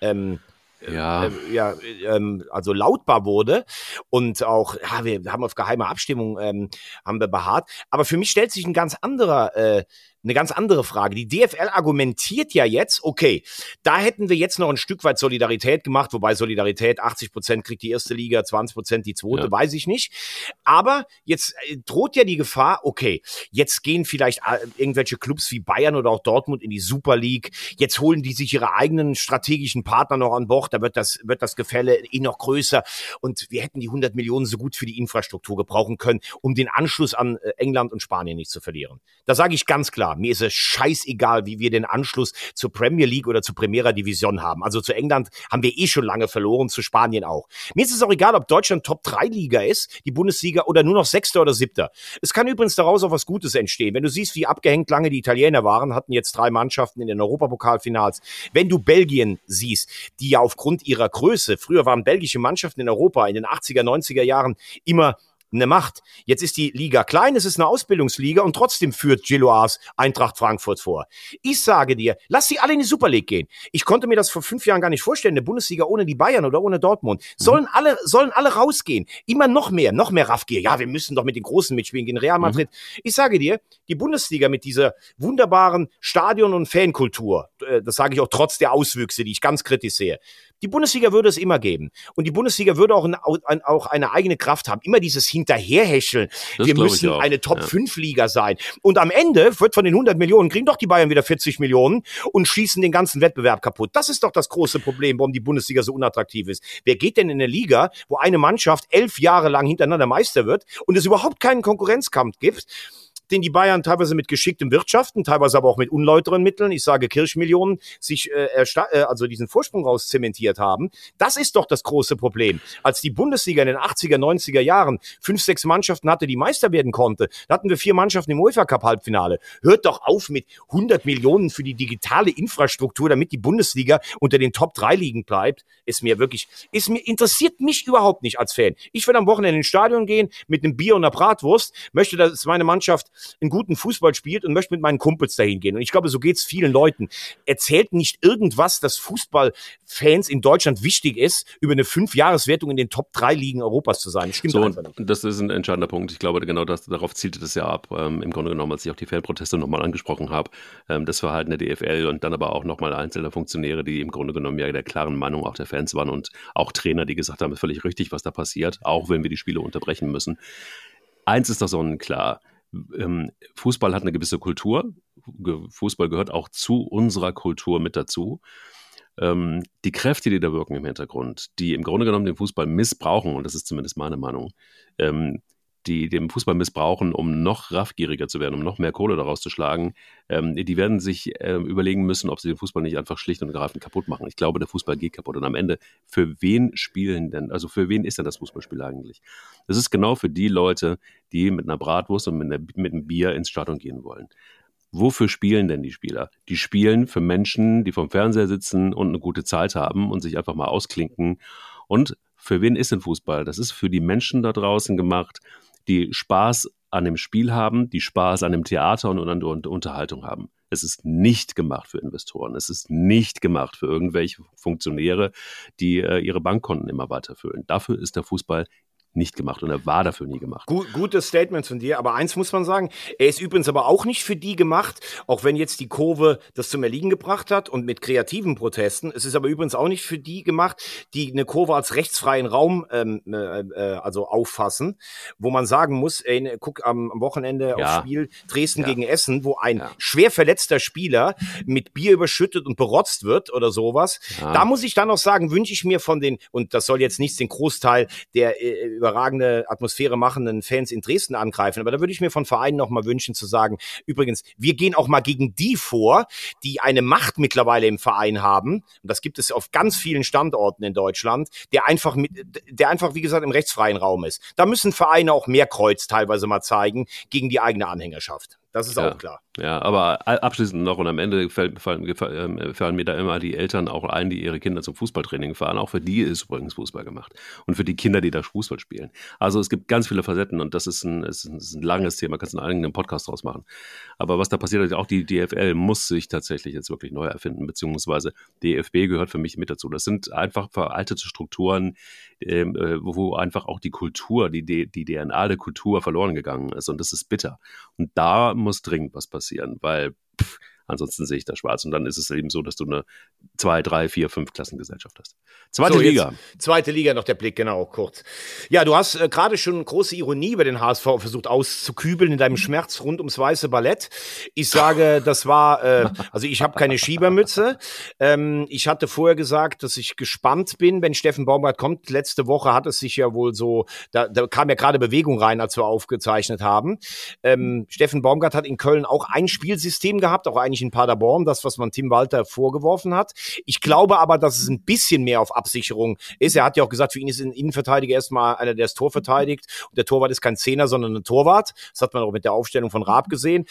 ähm,
ja,
äh, ja ähm, also lautbar wurde und auch, ja, wir haben auf geheime Abstimmung ähm, haben wir beharrt. Aber für mich stellt sich ein ganz anderer äh, eine ganz andere Frage. Die DFL argumentiert ja jetzt, okay, da hätten wir jetzt noch ein Stück weit Solidarität gemacht, wobei Solidarität 80 Prozent kriegt die erste Liga, 20 Prozent die zweite, ja. weiß ich nicht. Aber jetzt äh, droht ja die Gefahr, okay, jetzt gehen vielleicht äh, irgendwelche Clubs wie Bayern oder auch Dortmund in die Super League. Jetzt holen die sich ihre eigenen strategischen Partner noch an Bord. Da wird das, wird das Gefälle eh noch größer. Und wir hätten die 100 Millionen so gut für die Infrastruktur gebrauchen können, um den Anschluss an äh, England und Spanien nicht zu verlieren. Da sage ich ganz klar, mir ist es scheißegal, wie wir den Anschluss zur Premier League oder zur Primera Division haben. Also zu England haben wir eh schon lange verloren, zu Spanien auch. Mir ist es auch egal, ob Deutschland Top-3-Liga ist, die Bundesliga, oder nur noch Sechster oder Siebter. Es kann übrigens daraus auch was Gutes entstehen. Wenn du siehst, wie abgehängt lange die Italiener waren, hatten jetzt drei Mannschaften in den Europapokalfinals. Wenn du Belgien siehst, die ja aufgrund ihrer Größe, früher waren belgische Mannschaften in Europa in den 80er, 90er Jahren immer eine Macht. Jetzt ist die Liga klein, es ist eine Ausbildungsliga und trotzdem führt Gilloas Eintracht Frankfurt vor. Ich sage dir, lass sie alle in die Super League gehen. Ich konnte mir das vor fünf Jahren gar nicht vorstellen, eine Bundesliga ohne die Bayern oder ohne Dortmund. Mhm. Sollen mhm. alle, sollen alle rausgehen. Immer noch mehr, noch mehr Raffgier. Ja, wir müssen doch mit den Großen mitspielen gegen Real Madrid. Mhm. Ich sage dir, die Bundesliga mit dieser wunderbaren Stadion- und Fankultur, äh, das sage ich auch trotz der Auswüchse, die ich ganz kritisch sehe, die Bundesliga würde es immer geben. Und die Bundesliga würde auch, ein, auch eine eigene Kraft haben. Immer dieses Hinterherhäscheln. Das Wir müssen eine Top-5-Liga sein. Und am Ende wird von den 100 Millionen, kriegen doch die Bayern wieder 40 Millionen und schießen den ganzen Wettbewerb kaputt. Das ist doch das große Problem, warum die Bundesliga so unattraktiv ist. Wer geht denn in eine Liga, wo eine Mannschaft elf Jahre lang hintereinander Meister wird und es überhaupt keinen Konkurrenzkampf gibt? Den die Bayern teilweise mit geschicktem Wirtschaften, teilweise aber auch mit unläuteren Mitteln, ich sage Kirchmillionen, sich äh, äh, also diesen Vorsprung rauszementiert haben. Das ist doch das große Problem. Als die Bundesliga in den 80er, 90er Jahren fünf, sechs Mannschaften hatte, die Meister werden konnte, da hatten wir vier Mannschaften im UEFA Cup Halbfinale. Hört doch auf mit 100 Millionen für die digitale Infrastruktur, damit die Bundesliga unter den Top 3 Ligen bleibt. Ist mir wirklich, ist mir, interessiert mich überhaupt nicht als Fan. Ich will am Wochenende ins Stadion gehen mit einem Bier und einer Bratwurst, möchte, dass meine Mannschaft einen guten Fußball spielt und möchte mit meinen Kumpels dahin gehen. Und ich glaube, so geht's vielen Leuten. Erzählt nicht irgendwas, dass Fußballfans in Deutschland wichtig ist, über eine Fünfjahreswertung in den Top 3 Ligen Europas zu sein.
stimmt so, einfach nicht. Das ist ein entscheidender Punkt. Ich glaube, genau das, darauf zielte das ja ab. Ähm, Im Grunde genommen, als ich auch die Fanproteste nochmal angesprochen habe, ähm, das Verhalten der DFL und dann aber auch nochmal einzelne Funktionäre, die im Grunde genommen ja der klaren Meinung auch der Fans waren und auch Trainer, die gesagt haben, ist völlig richtig, was da passiert, auch wenn wir die Spiele unterbrechen müssen. Eins ist doch sonnenklar ähm, Fußball hat eine gewisse Kultur. Fußball gehört auch zu unserer Kultur mit dazu. Ähm, die Kräfte, die da wirken im Hintergrund, die im Grunde genommen den Fußball missbrauchen, und das ist zumindest meine Meinung, ähm, die den Fußball missbrauchen, um noch raffgieriger zu werden, um noch mehr Kohle daraus zu schlagen, ähm, die werden sich äh, überlegen müssen, ob sie den Fußball nicht einfach schlicht und greifend kaputt machen. Ich glaube, der Fußball geht kaputt. Und am Ende, für wen spielen denn, also für wen ist denn das Fußballspiel eigentlich? Das ist genau für die Leute, die mit einer Bratwurst und mit, einer, mit einem Bier ins Stadion gehen wollen. Wofür spielen denn die Spieler? Die spielen für Menschen, die vom Fernseher sitzen und eine gute Zeit haben und sich einfach mal ausklinken. Und für wen ist denn Fußball? Das ist für die Menschen da draußen gemacht, die Spaß an dem Spiel haben, die Spaß an dem Theater und an der Unterhaltung haben. Es ist nicht gemacht für Investoren. Es ist nicht gemacht für irgendwelche Funktionäre, die äh, ihre Bankkonten immer weiterfüllen. Dafür ist der Fußball nicht gemacht und er war dafür nie gemacht.
Gut, gutes Statement von dir, aber eins muss man sagen, er ist übrigens aber auch nicht für die gemacht, auch wenn jetzt die Kurve das zum Erliegen gebracht hat und mit kreativen Protesten. Es ist aber übrigens auch nicht für die gemacht, die eine Kurve als rechtsfreien Raum ähm, äh, äh also auffassen, wo man sagen muss, ey, guck am, Wochenende ja. aufs Spiel Dresden ja. gegen Essen, wo ein ja. schwer verletzter Spieler mit Bier überschüttet und berotzt wird oder sowas. Da muss ich dann auch sagen, wünsche ich mir von den, und das soll jetzt nichts den Großteil der äh, überragende Atmosphäre machenden Fans in Dresden angreifen. Aber da würde ich mir von Vereinen noch mal wünschen zu sagen, übrigens, wir gehen auch mal gegen die vor, die eine Macht mittlerweile im Verein haben. Und das gibt es auf ganz vielen Standorten in Deutschland, der einfach mit, der einfach, wie gesagt, im rechtsfreien Raum ist. Da müssen Vereine auch mehr Kreuz teilweise mal zeigen gegen die eigene Anhängerschaft. Das ist
ja,
auch klar.
Ja, aber abschließend noch und am Ende fallen, fallen, ähm, fallen, mir da immer die Eltern auch ein, die ihre Kinder zum Fußballtraining fahren. Auch für die ist übrigens Fußball gemacht. Und für die Kinder, die da Fußball spielen. Also es gibt ganz viele Facetten und das ist ein, ist ein, ist ein langes Thema, kannst du einen eigenen Podcast draus machen. Aber was da passiert, auch die DFL muss sich tatsächlich jetzt wirklich neu erfinden, beziehungsweise DFB gehört für mich mit dazu. Das sind einfach veraltete Strukturen, äh, wo einfach auch die Kultur, die, die DNA der Kultur verloren gegangen ist. Und das ist bitter. Und da muss dringend was passieren, weil pff, ansonsten sehe ich da schwarz. Und dann ist es eben so, dass du eine zwei, drei, vier, fünf Klassengesellschaft hast.
Zweite so, Liga. Zweite Liga noch der Blick, genau, kurz. Ja, du hast äh, gerade schon große Ironie über den HSV versucht auszukübeln in deinem Schmerz rund ums weiße Ballett. Ich sage, das war, äh, also ich habe keine Schiebermütze. Ähm, ich hatte vorher gesagt, dass ich gespannt bin, wenn Steffen Baumgart kommt. Letzte Woche hat es sich ja wohl so, da, da kam ja gerade Bewegung rein, als wir aufgezeichnet haben. Ähm, Steffen Baumgart hat in Köln auch ein Spielsystem gehabt, auch eigentlich in Paderborn, das, was man Tim Walter vorgeworfen hat. Ich glaube aber, dass es ein bisschen mehr auf Absicherung ist. Er hat ja auch gesagt, für ihn ist ein Innenverteidiger erstmal einer, der das Tor verteidigt. Und der Torwart ist kein Zehner, sondern ein Torwart. Das hat man auch mit der Aufstellung von Raab gesehen.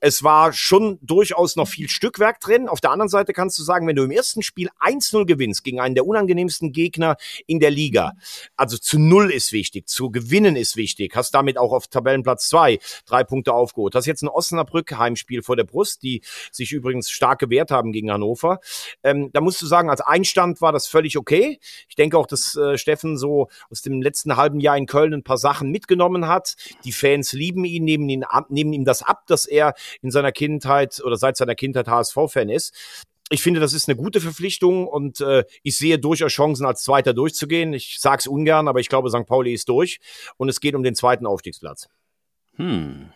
Es war schon durchaus noch viel Stückwerk drin. Auf der anderen Seite kannst du sagen, wenn du im ersten Spiel 1-0 gewinnst gegen einen der unangenehmsten Gegner in der Liga, also zu Null ist wichtig, zu gewinnen ist wichtig, hast damit auch auf Tabellenplatz zwei drei Punkte aufgeholt. Hast jetzt ein Osnabrück Heimspiel vor der Brust, die sich übrigens stark gewehrt haben gegen Hannover. Ähm, da musst du sagen, als Einstand war das völlig okay. Ich denke auch, dass äh, Steffen so aus dem letzten halben Jahr in Köln ein paar Sachen mitgenommen hat. Die Fans lieben ihn, nehmen, ihn ab, nehmen ihm das ab, dass er in seiner Kindheit oder seit seiner Kindheit HSV-Fan ist. Ich finde, das ist eine gute Verpflichtung und äh, ich sehe durchaus Chancen, als Zweiter durchzugehen. Ich sage es ungern, aber ich glaube, St. Pauli ist durch und es geht um den zweiten Aufstiegsplatz.
Hm.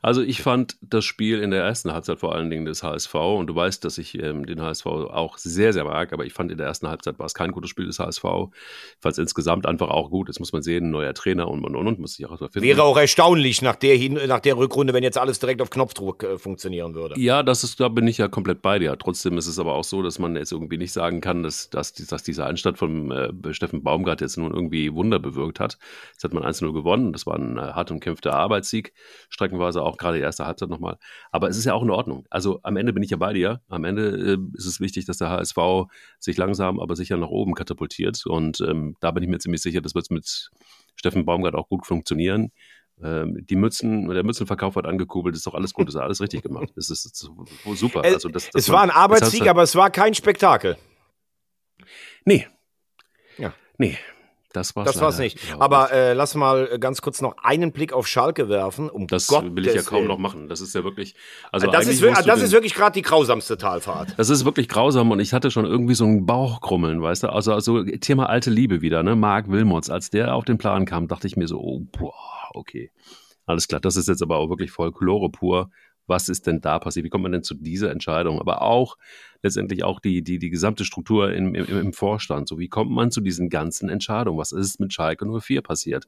Also ich fand das Spiel in der ersten Halbzeit vor allen Dingen des HSV und du weißt, dass ich ähm, den HSV auch sehr, sehr mag, aber ich fand in der ersten Halbzeit war es kein gutes Spiel des HSV. Ich fand es insgesamt einfach auch gut. Jetzt muss man sehen, neuer Trainer und und und, und muss sich auch
finden. Wäre auch erstaunlich nach der, Hin nach der Rückrunde, wenn jetzt alles direkt auf Knopfdruck äh, funktionieren würde.
Ja, das ist, da bin ich ja komplett bei dir. Trotzdem ist es aber auch so, dass man jetzt irgendwie nicht sagen kann, dass, dass, dass dieser Einstand von äh, Steffen Baumgart jetzt nun irgendwie Wunder bewirkt hat. Jetzt hat man 1-0 gewonnen. Das war ein äh, hart umkämpfter Arbeitssieg. Streckenweise auch auch gerade die erste Halbzeit nochmal. Aber es ist ja auch in Ordnung. Also am Ende bin ich ja bei dir. Am Ende äh, ist es wichtig, dass der HSV sich langsam, aber sicher nach oben katapultiert. Und ähm, da bin ich mir ziemlich sicher, das wird mit Steffen Baumgart auch gut funktionieren. Ähm, die Mützen, der Mützenverkauf hat angekurbelt, ist doch alles gut, ist alles richtig gemacht. Es ist, ist super.
Also das, das es war ein Arbeitssieg, aber es war kein Spektakel.
Nee. Ja. Nee, das war's.
Das war's nicht. Aber äh, lass mal ganz kurz noch einen Blick auf Schalke werfen.
Um das Gottes will ich ja kaum noch machen. Das ist ja wirklich.
Also das ist, das ist wirklich gerade die grausamste Talfahrt.
Das ist wirklich grausam und ich hatte schon irgendwie so ein Bauchkrummeln, weißt du? Also, also Thema alte Liebe wieder, ne? Marc Wilmots, als der auf den Plan kam, dachte ich mir so, oh, boah, okay. Alles klar, das ist jetzt aber auch wirklich Folklore pur was ist denn da passiert? Wie kommt man denn zu dieser Entscheidung? Aber auch letztendlich auch die, die, die gesamte Struktur im, im, im Vorstand. So, wie kommt man zu diesen ganzen Entscheidungen? Was ist mit Schalke 04 passiert?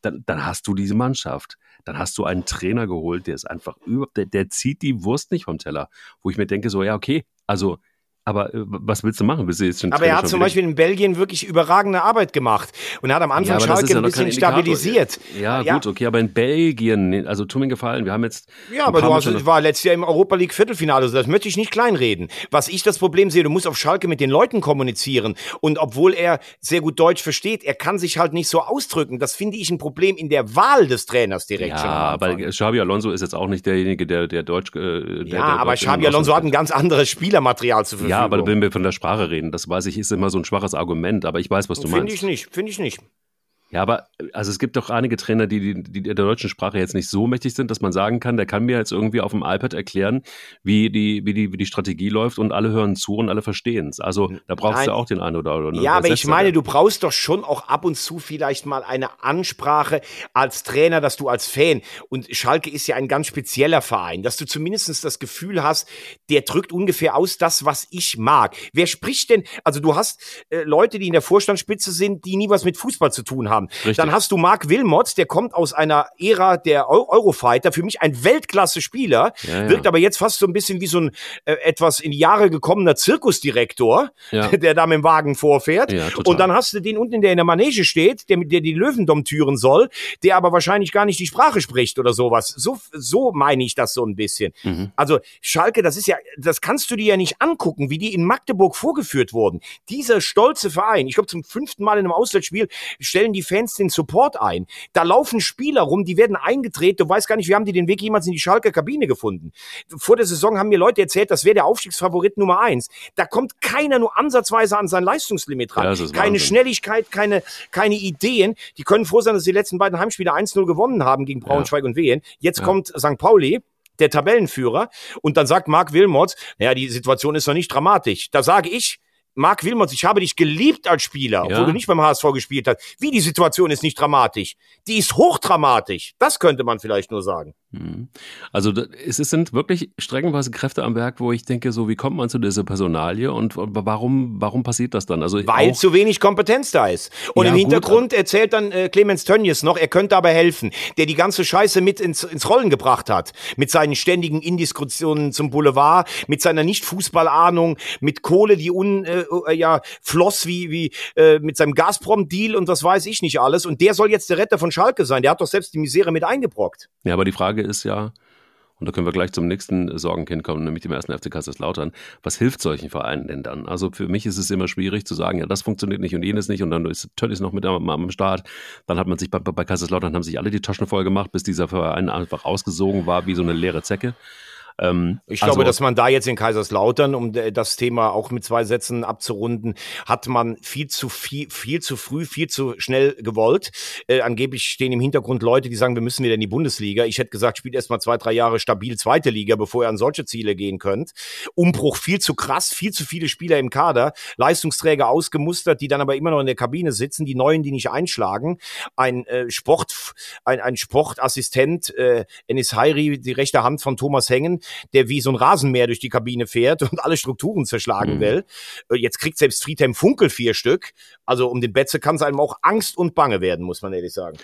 Dann, dann hast du diese Mannschaft. Dann hast du einen Trainer geholt, der ist einfach über, der, der zieht die Wurst nicht vom Teller. Wo ich mir denke, so, ja, okay, also aber äh, was willst du machen? Willst du
jetzt schon aber er hat zum Beispiel in Belgien wirklich überragende Arbeit gemacht und hat am Anfang ja, Schalke ja ein bisschen stabilisiert.
Ja, ja, gut, okay, aber in Belgien, also tu mir gefallen, wir haben jetzt.
Ja, aber du hast, war letztes Jahr im Europa League Viertelfinale, also das möchte ich nicht kleinreden. Was ich das Problem sehe, du musst auf Schalke mit den Leuten kommunizieren und obwohl er sehr gut Deutsch versteht, er kann sich halt nicht so ausdrücken. Das finde ich ein Problem in der Wahl des Trainers direkt.
Ja, aber Xabi Alonso ist jetzt auch nicht derjenige, der, der Deutsch. Äh,
der, ja, der aber Xabi Alonso hat ein ganz anderes Spielermaterial zu verfügen.
Ja, aber wenn wir von der Sprache reden, das weiß ich, ist immer so ein schwaches Argument, aber ich weiß, was du
find
meinst.
Finde ich nicht, finde ich nicht.
Ja, aber also es gibt doch einige Trainer, die, die, die der deutschen Sprache jetzt nicht so mächtig sind, dass man sagen kann, der kann mir jetzt irgendwie auf dem iPad erklären, wie die, wie die, wie die Strategie läuft und alle hören zu und alle verstehen es. Also da brauchst Nein. du auch den einen oder anderen.
Ja, aber ich meine, du brauchst doch schon auch ab und zu vielleicht mal eine Ansprache als Trainer, dass du als Fan, und Schalke ist ja ein ganz spezieller Verein, dass du zumindest das Gefühl hast, der drückt ungefähr aus das, was ich mag. Wer spricht denn, also du hast äh, Leute, die in der Vorstandsspitze sind, die nie was mit Fußball zu tun haben haben. Richtig. Dann hast du Mark Wilmots, der kommt aus einer Ära der Eurofighter, für mich ein Weltklasse-Spieler, ja, ja. wirkt aber jetzt fast so ein bisschen wie so ein äh, etwas in die Jahre gekommener Zirkusdirektor, ja. (laughs) der da mit dem Wagen vorfährt. Und dann hast du den unten, der in der Manege steht, der, der die Löwendom türen soll, der aber wahrscheinlich gar nicht die Sprache spricht oder sowas. So, so meine ich das so ein bisschen. Mhm. Also Schalke, das ist ja, das kannst du dir ja nicht angucken, wie die in Magdeburg vorgeführt wurden. Dieser stolze Verein, ich glaube zum fünften Mal in einem Auswärtsspiel stellen die Fans den Support ein. Da laufen Spieler rum, die werden eingedreht. Du weißt gar nicht, wie haben die den Weg jemals in die Schalker Kabine gefunden. Vor der Saison haben mir Leute erzählt, das wäre der Aufstiegsfavorit Nummer eins. Da kommt keiner nur ansatzweise an sein Leistungslimit ran. Ja, keine Wahnsinn. Schnelligkeit, keine, keine Ideen. Die können froh sein, dass die letzten beiden Heimspiele 1-0 gewonnen haben gegen Braunschweig ja. und Wehen. Jetzt ja. kommt St. Pauli der Tabellenführer. Und dann sagt Marc Wilmots, ja, die Situation ist noch nicht dramatisch. Da sage ich, Marc Wilmots, ich habe dich geliebt als Spieler, ja. obwohl du nicht beim HSV gespielt hast. Wie die Situation ist nicht dramatisch. Die ist hochdramatisch. Das könnte man vielleicht nur sagen.
Mhm. Also es sind wirklich streckenweise Kräfte am Werk, wo ich denke, so wie kommt man zu dieser Personalie und warum, warum passiert das dann? Also
Weil zu wenig Kompetenz da ist. Und ja, im Hintergrund gut, erzählt dann äh, Clemens Tönnies noch, er könnte aber helfen, der die ganze Scheiße mit ins, ins Rollen gebracht hat. Mit seinen ständigen Indiskussionen zum Boulevard, mit seiner Nicht-Fußball-Ahnung, mit Kohle, die un, äh, äh, ja, floss wie, wie äh, mit seinem Gazprom-Deal und das weiß ich nicht alles. Und der soll jetzt der Retter von Schalke sein. Der hat doch selbst die Misere mit eingebrockt.
Ja, aber die Frage Frage ist ja, und da können wir gleich zum nächsten Sorgenkind kommen, nämlich dem ersten FC Kaiserslautern. Was hilft solchen Vereinen denn dann? Also für mich ist es immer schwierig zu sagen, ja, das funktioniert nicht und jenes nicht und dann ist Tönnies noch mit am, am Start. Dann hat man sich bei, bei Kaiserslautern haben sich alle die Taschen voll gemacht, bis dieser Verein einfach ausgesogen war wie so eine leere Zecke.
Ähm, ich also, glaube, dass man da jetzt in Kaiserslautern, um das Thema auch mit zwei Sätzen abzurunden, hat man viel zu viel, viel zu früh, viel zu schnell gewollt. Äh, angeblich stehen im Hintergrund Leute, die sagen, wir müssen wieder in die Bundesliga. Ich hätte gesagt, spielt erst mal zwei, drei Jahre stabil zweite Liga, bevor ihr an solche Ziele gehen könnt. Umbruch viel zu krass, viel zu viele Spieler im Kader, Leistungsträger ausgemustert, die dann aber immer noch in der Kabine sitzen, die Neuen, die nicht einschlagen. Ein äh, Sport, ein, ein Sportassistent, äh, Enis Hairi, die rechte Hand von Thomas Hengen, der wie so ein Rasenmäher durch die Kabine fährt und alle Strukturen zerschlagen mhm. will. Äh, jetzt kriegt selbst Friedhelm Funkel vier Stück. Also um den Betze kann es einem auch Angst und Bange werden, muss man ehrlich sagen.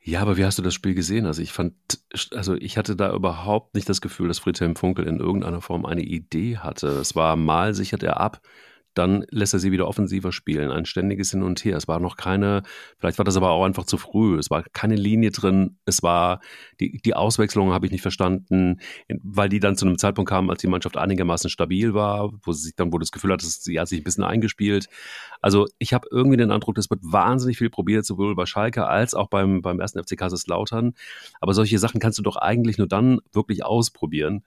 Ja, aber wie hast du das Spiel gesehen? Also ich fand, also ich hatte da überhaupt nicht das Gefühl, dass Friedhelm Funkel in irgendeiner Form eine Idee hatte. Es war mal sichert er ab, dann lässt er sie wieder offensiver spielen. Ein ständiges Hin und Her. Es war noch keine, vielleicht war das aber auch einfach zu früh. Es war keine Linie drin. Es war, die, die Auswechslung habe ich nicht verstanden, weil die dann zu einem Zeitpunkt kamen, als die Mannschaft einigermaßen stabil war, wo sie sich dann, wo das Gefühl hat, sie hat sich ein bisschen eingespielt. Also ich habe irgendwie den Eindruck, das wird wahnsinnig viel probiert, sowohl bei Schalke als auch beim, beim ersten FC Kaiserslautern. Aber solche Sachen kannst du doch eigentlich nur dann wirklich ausprobieren,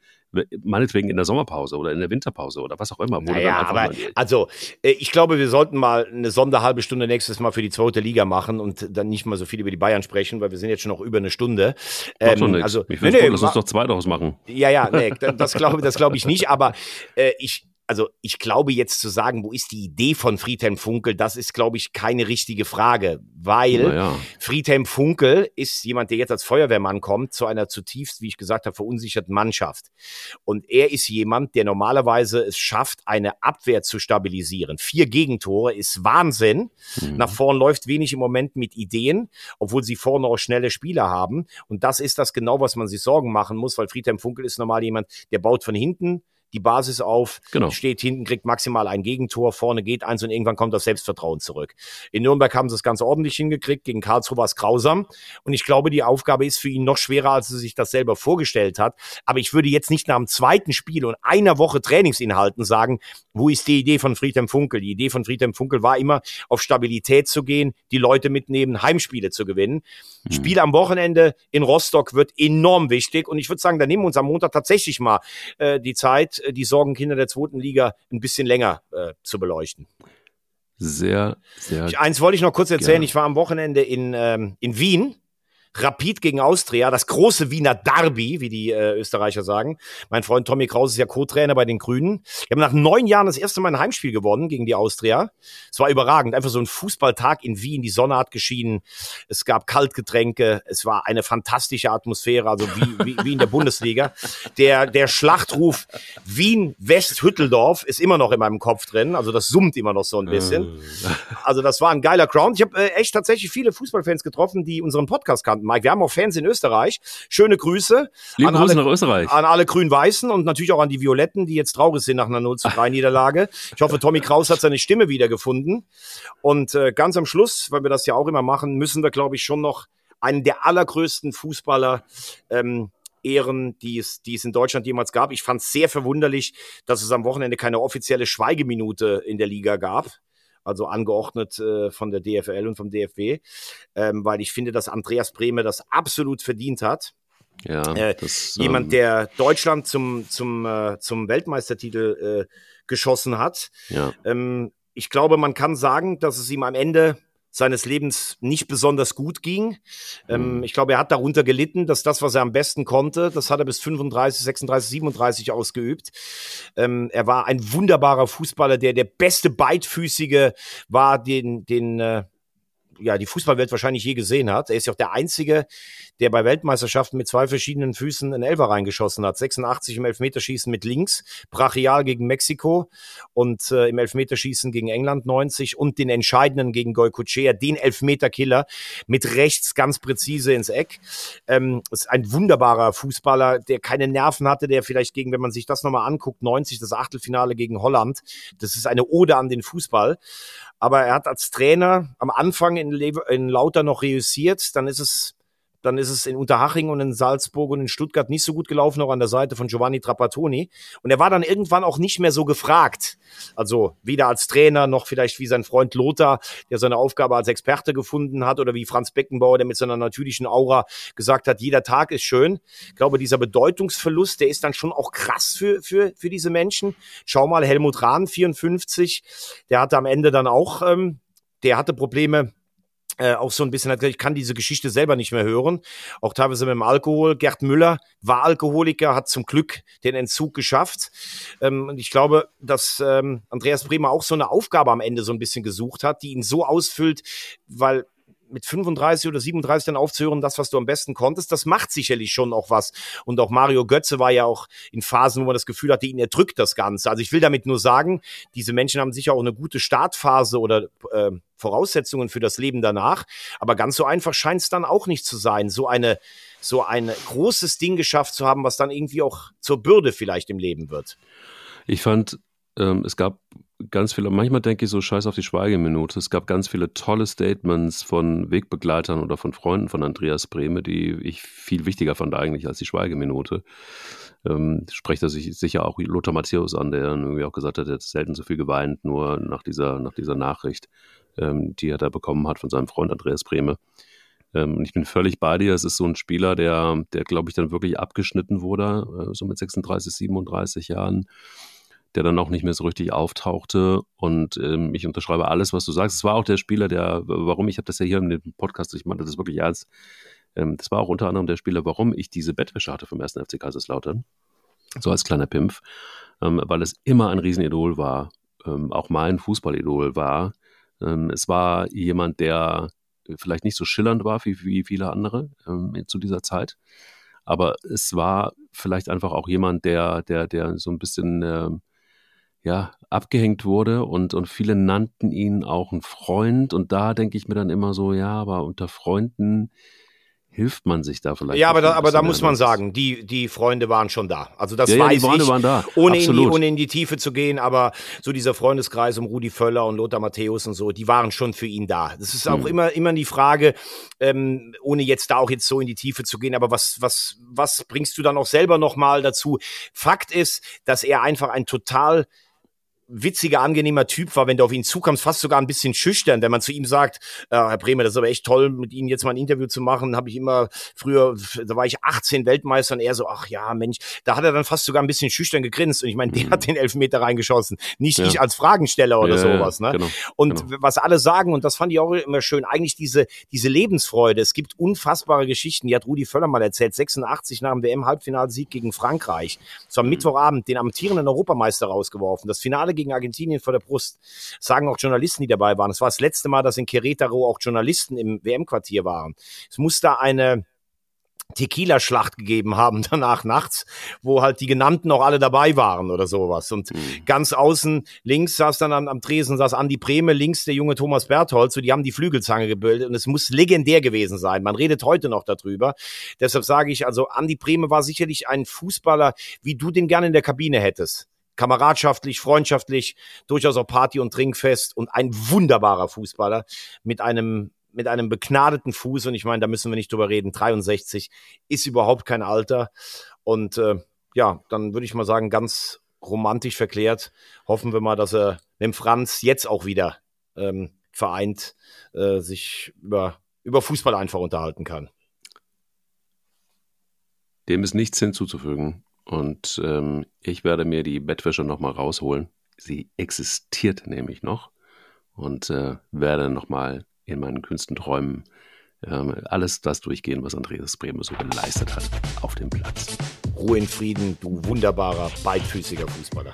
meinetwegen in der Sommerpause oder in der Winterpause oder was auch immer.
Naja, aber also äh, ich glaube, wir sollten mal eine Sonderhalbe Stunde nächstes Mal für die zweite Liga machen und dann nicht mal so viel über die Bayern sprechen, weil wir sind jetzt schon noch über eine Stunde.
Ähm, schon also,
ich
nee, nee, lass uns doch zwei daraus machen.
Ja, ja, nee, das glaube das glaub ich nicht, aber äh, ich also ich glaube jetzt zu sagen, wo ist die Idee von Friedhelm Funkel, das ist, glaube ich, keine richtige Frage, weil
Naja.
Friedhelm Funkel ist jemand, der jetzt als Feuerwehrmann kommt, zu einer zutiefst, wie ich gesagt habe, verunsicherten Mannschaft. Und er ist jemand, der normalerweise es schafft, eine Abwehr zu stabilisieren. Vier Gegentore ist Wahnsinn.
Mhm.
Nach vorn läuft wenig im Moment mit Ideen, obwohl sie vorne auch schnelle Spieler haben. Und das ist das genau, was man sich Sorgen machen muss, weil Friedhelm Funkel ist normal jemand, der baut von hinten die Basis auf,
Genau.
steht hinten, kriegt maximal ein Gegentor, vorne geht eins und irgendwann kommt das Selbstvertrauen zurück. In Nürnberg haben sie es ganz ordentlich hingekriegt, gegen Karlsruhe war es grausam und ich glaube, die Aufgabe ist für ihn noch schwerer, als er sich das selber vorgestellt hat. Aber ich würde jetzt nicht nach dem zweiten Spiel und einer Woche Trainingsinhalten sagen, wo ist die Idee von Friedhelm Funkel? Die Idee von Friedhelm Funkel war immer, auf Stabilität zu gehen, die Leute mitnehmen, Heimspiele zu gewinnen. Spiel am Wochenende in Rostock wird enorm wichtig und ich würde sagen, da nehmen wir uns am Montag tatsächlich mal äh, die Zeit, äh, die Sorgenkinder der zweiten Liga ein bisschen länger äh, zu beleuchten.
Sehr, sehr.
Ich, eins wollte ich noch kurz erzählen.
Gerne.
Ich war am Wochenende in, ähm, in Wien. Rapid gegen Austria, das große Wiener Derby, wie die äh, Österreicher sagen. Mein Freund Tommy Kraus ist ja Co-Trainer bei den Grünen. Wir haben nach neun Jahren das erste Mal ein Heimspiel gewonnen gegen die Austria. Es war überragend. Einfach so ein Fußballtag in Wien. Die Sonne hat geschienen. Es gab Kaltgetränke. Es war eine fantastische Atmosphäre, also wie, wie, wie in der Bundesliga. Der, der Schlachtruf Wien-West-Hütteldorf ist immer noch in meinem Kopf drin. Also das summt immer noch so ein bisschen. Also das war ein geiler Ground. Ich habe äh, echt tatsächlich viele Fußballfans getroffen, die unseren Podcast kannten. Mike, wir haben auch Fans in Österreich. Schöne Grüße
Liebe
an
Grüße
alle,
nach Österreich.
an alle Grün-Weißen und natürlich auch an die Violetten, die jetzt traurig sind nach einer 0 zu 3 Niederlage. Ich hoffe, Tommy Kraus hat seine Stimme wiedergefunden. Und äh, ganz am Schluss, weil wir das ja auch immer machen, müssen wir, glaube ich, schon noch einen der allergrößten Fußballer ähm, ehren, die es, die es in Deutschland jemals gab. Ich fand es sehr verwunderlich, dass es am Wochenende keine offizielle Schweigeminute in der Liga gab. Also angeordnet äh, von der DFL und vom DFB, ähm, weil ich finde, dass Andreas Brehme das absolut verdient hat.
Ja,
Äh,
das,
Jemand,
ähm,
der Deutschland zum, zum, äh, zum Weltmeistertitel äh, geschossen hat.
Ja,
Ähm, ich glaube, man kann sagen, dass es ihm am Ende seines Lebens nicht besonders gut ging. Ähm,
Mhm.
ich glaube, er hat darunter gelitten, dass das, was er am besten konnte, das hat er bis 35, 36, 37 ausgeübt. Ähm, er war ein wunderbarer Fußballer, der der beste beidfüßige war, den, den äh, ja, die Fußballwelt wahrscheinlich je gesehen hat. Er ist ja auch der Einzige, der bei Weltmeisterschaften mit zwei verschiedenen Füßen einen Elfer reingeschossen hat. 86 im Elfmeterschießen mit links, brachial gegen Mexiko und äh, im Elfmeterschießen gegen England 90 und den entscheidenden gegen Goycochea, den Elfmeterkiller mit rechts ganz präzise ins Eck. Ähm, ist ein wunderbarer Fußballer, der keine Nerven hatte, der vielleicht gegen, wenn man sich das nochmal anguckt, 90, das Achtelfinale gegen Holland, das ist eine Ode an den Fußball. Aber er hat als Trainer am Anfang in, Lever in Lauter noch reüssiert, dann ist es dann ist es in Unterhaching und in Salzburg und in Stuttgart nicht so gut gelaufen, auch an der Seite von Giovanni Trapattoni. Und er war dann irgendwann auch nicht mehr so gefragt. Also weder als Trainer noch vielleicht wie sein Freund Lothar, der seine Aufgabe als Experte gefunden hat, oder wie Franz Beckenbauer, der mit seiner natürlichen Aura gesagt hat, jeder Tag ist schön. Ich glaube, dieser Bedeutungsverlust, der ist dann schon auch krass für, für, für diese Menschen. Schau mal, Helmut Rahn, 54, der hatte am Ende dann auch, ähm, der hatte Probleme äh, auch so ein bisschen hat gesagt, ich kann diese Geschichte selber nicht mehr hören. Auch teilweise mit dem Alkohol. Gerd Müller war Alkoholiker, hat zum Glück den Entzug geschafft. Ähm, und ich glaube, dass ähm, Andreas Bremer auch so eine Aufgabe am Ende so ein bisschen gesucht hat, die ihn so ausfüllt, weil mit 35 oder 37 dann aufzuhören, das, was du am besten konntest, das macht sicherlich schon auch was. Und auch Mario Götze war ja auch in Phasen, wo man das Gefühl hatte, ihn erdrückt das Ganze. Also ich will damit nur sagen, diese Menschen haben sicher auch eine gute Startphase oder äh, Voraussetzungen für das Leben danach. Aber ganz so einfach scheint es dann auch nicht zu sein, so eine so ein großes Ding geschafft zu haben, was dann irgendwie auch zur Bürde vielleicht im Leben wird.
Ich fand, ähm, es gab ganz viele, manchmal denke ich so, scheiß auf die Schweigeminute. Es gab ganz viele tolle Statements von Wegbegleitern oder von Freunden von Andreas Brehme, die ich viel wichtiger fand eigentlich als die Schweigeminute. Ähm, spricht er sich sicher auch Lothar Matthäus an, der irgendwie auch gesagt hat, er hat selten so viel geweint, nur nach dieser, nach dieser Nachricht, ähm, die er da bekommen hat von seinem Freund Andreas Brehme. Ähm, ich bin völlig bei dir. Es ist so ein Spieler, der, der glaube ich, dann wirklich abgeschnitten wurde, äh, so mit 36, 37 Jahren der dann auch nicht mehr so richtig auftauchte. Und ähm, ich unterschreibe alles, was du sagst. Es war auch der Spieler, der, warum ich habe das ja hier in dem Podcast, ich meinte das wirklich ernst, ähm, das war auch unter anderem der Spieler, warum ich diese Bettwäsche hatte vom ersten FC Kaiserslautern. so als kleiner Pimpf, ähm, weil es immer ein Riesenidol war, ähm, auch mein Fußballidol war. Ähm, es war jemand, der vielleicht nicht so schillernd war wie, wie viele andere ähm, zu dieser Zeit, aber es war vielleicht einfach auch jemand, der, der, der so ein bisschen ja, abgehängt wurde und, und viele nannten ihn auch ein Freund. Und da denke ich mir dann immer so, ja, aber unter Freunden hilft man sich da vielleicht.
Ja, aber da, aber da muss man sagen, die, die Freunde waren schon da. Also das
ja,
weiß
ja, die Freunde
ich,
waren da.
Ohne in, die, ohne in die Tiefe zu gehen, aber so dieser Freundeskreis um Rudi Völler und Lothar Matthäus und so, die waren schon für ihn da. Das ist auch
Mhm.
immer, immer die Frage, ähm, ohne jetzt da auch jetzt so in die Tiefe zu gehen, aber was, was, was bringst du dann auch selber nochmal dazu? Fakt ist, dass er einfach ein total witziger, angenehmer Typ war, wenn du auf ihn zukommst, fast sogar ein bisschen schüchtern, wenn man zu ihm sagt, äh, Herr Bremer, das ist aber echt toll, mit Ihnen jetzt mal ein Interview zu machen, habe ich immer früher, da war ich 18 Weltmeister und er so, ach ja, Mensch, da hat er dann fast sogar ein bisschen schüchtern gegrinst und ich meine, der hat den Elfmeter reingeschossen, nicht
Mhm. Ja.
ich als Fragensteller oder
Ja,
sowas, ne?
genau,
Und
genau.
was alle sagen, und das fand ich auch immer schön, eigentlich diese, diese Lebensfreude. Es gibt unfassbare Geschichten, die hat Rudi Völler mal erzählt, 86 nach dem WM-Halbfinalsieg gegen Frankreich. Es war am Mittwochabend, den amtierenden Europameister rausgeworfen. Das Finale gegen Argentinien vor der Brust. Sagen auch Journalisten, die dabei waren. Es war das letzte Mal, dass in Querétaro auch Journalisten im WM-Quartier waren. Es muss da eine Tequila-Schlacht gegeben haben (laughs) danach nachts, wo halt die Genannten auch alle dabei waren oder sowas. Und
Mhm.
ganz außen links saß dann am, am Tresen saß Andi Brehme, links der junge Thomas Bertholz, so die haben die Flügelzange gebildet und es muss legendär gewesen sein. Man redet heute noch darüber. Deshalb sage ich, also Andi Brehme war sicherlich ein Fußballer, wie du den gerne in der Kabine hättest. Kameradschaftlich, freundschaftlich, durchaus auch Party- und Trinkfest und ein wunderbarer Fußballer mit einem mit einem begnadeten Fuß und ich meine, da müssen wir nicht drüber reden. 63 ist überhaupt kein Alter und äh, ja, dann würde ich mal sagen, ganz romantisch verklärt. Hoffen wir mal, dass er mit dem Franz jetzt auch wieder ähm, vereint äh, sich über über Fußball einfach unterhalten kann.
Dem ist nichts hinzuzufügen. Und ähm, ich werde mir die Bettwäsche nochmal rausholen. Sie existiert nämlich noch. Und äh, werde nochmal in meinen kühnsten Träumen ähm, alles das durchgehen, was Andreas Brehme so geleistet hat auf dem Platz.
Ruhe in Frieden, du wunderbarer, beidfüßiger Fußballer.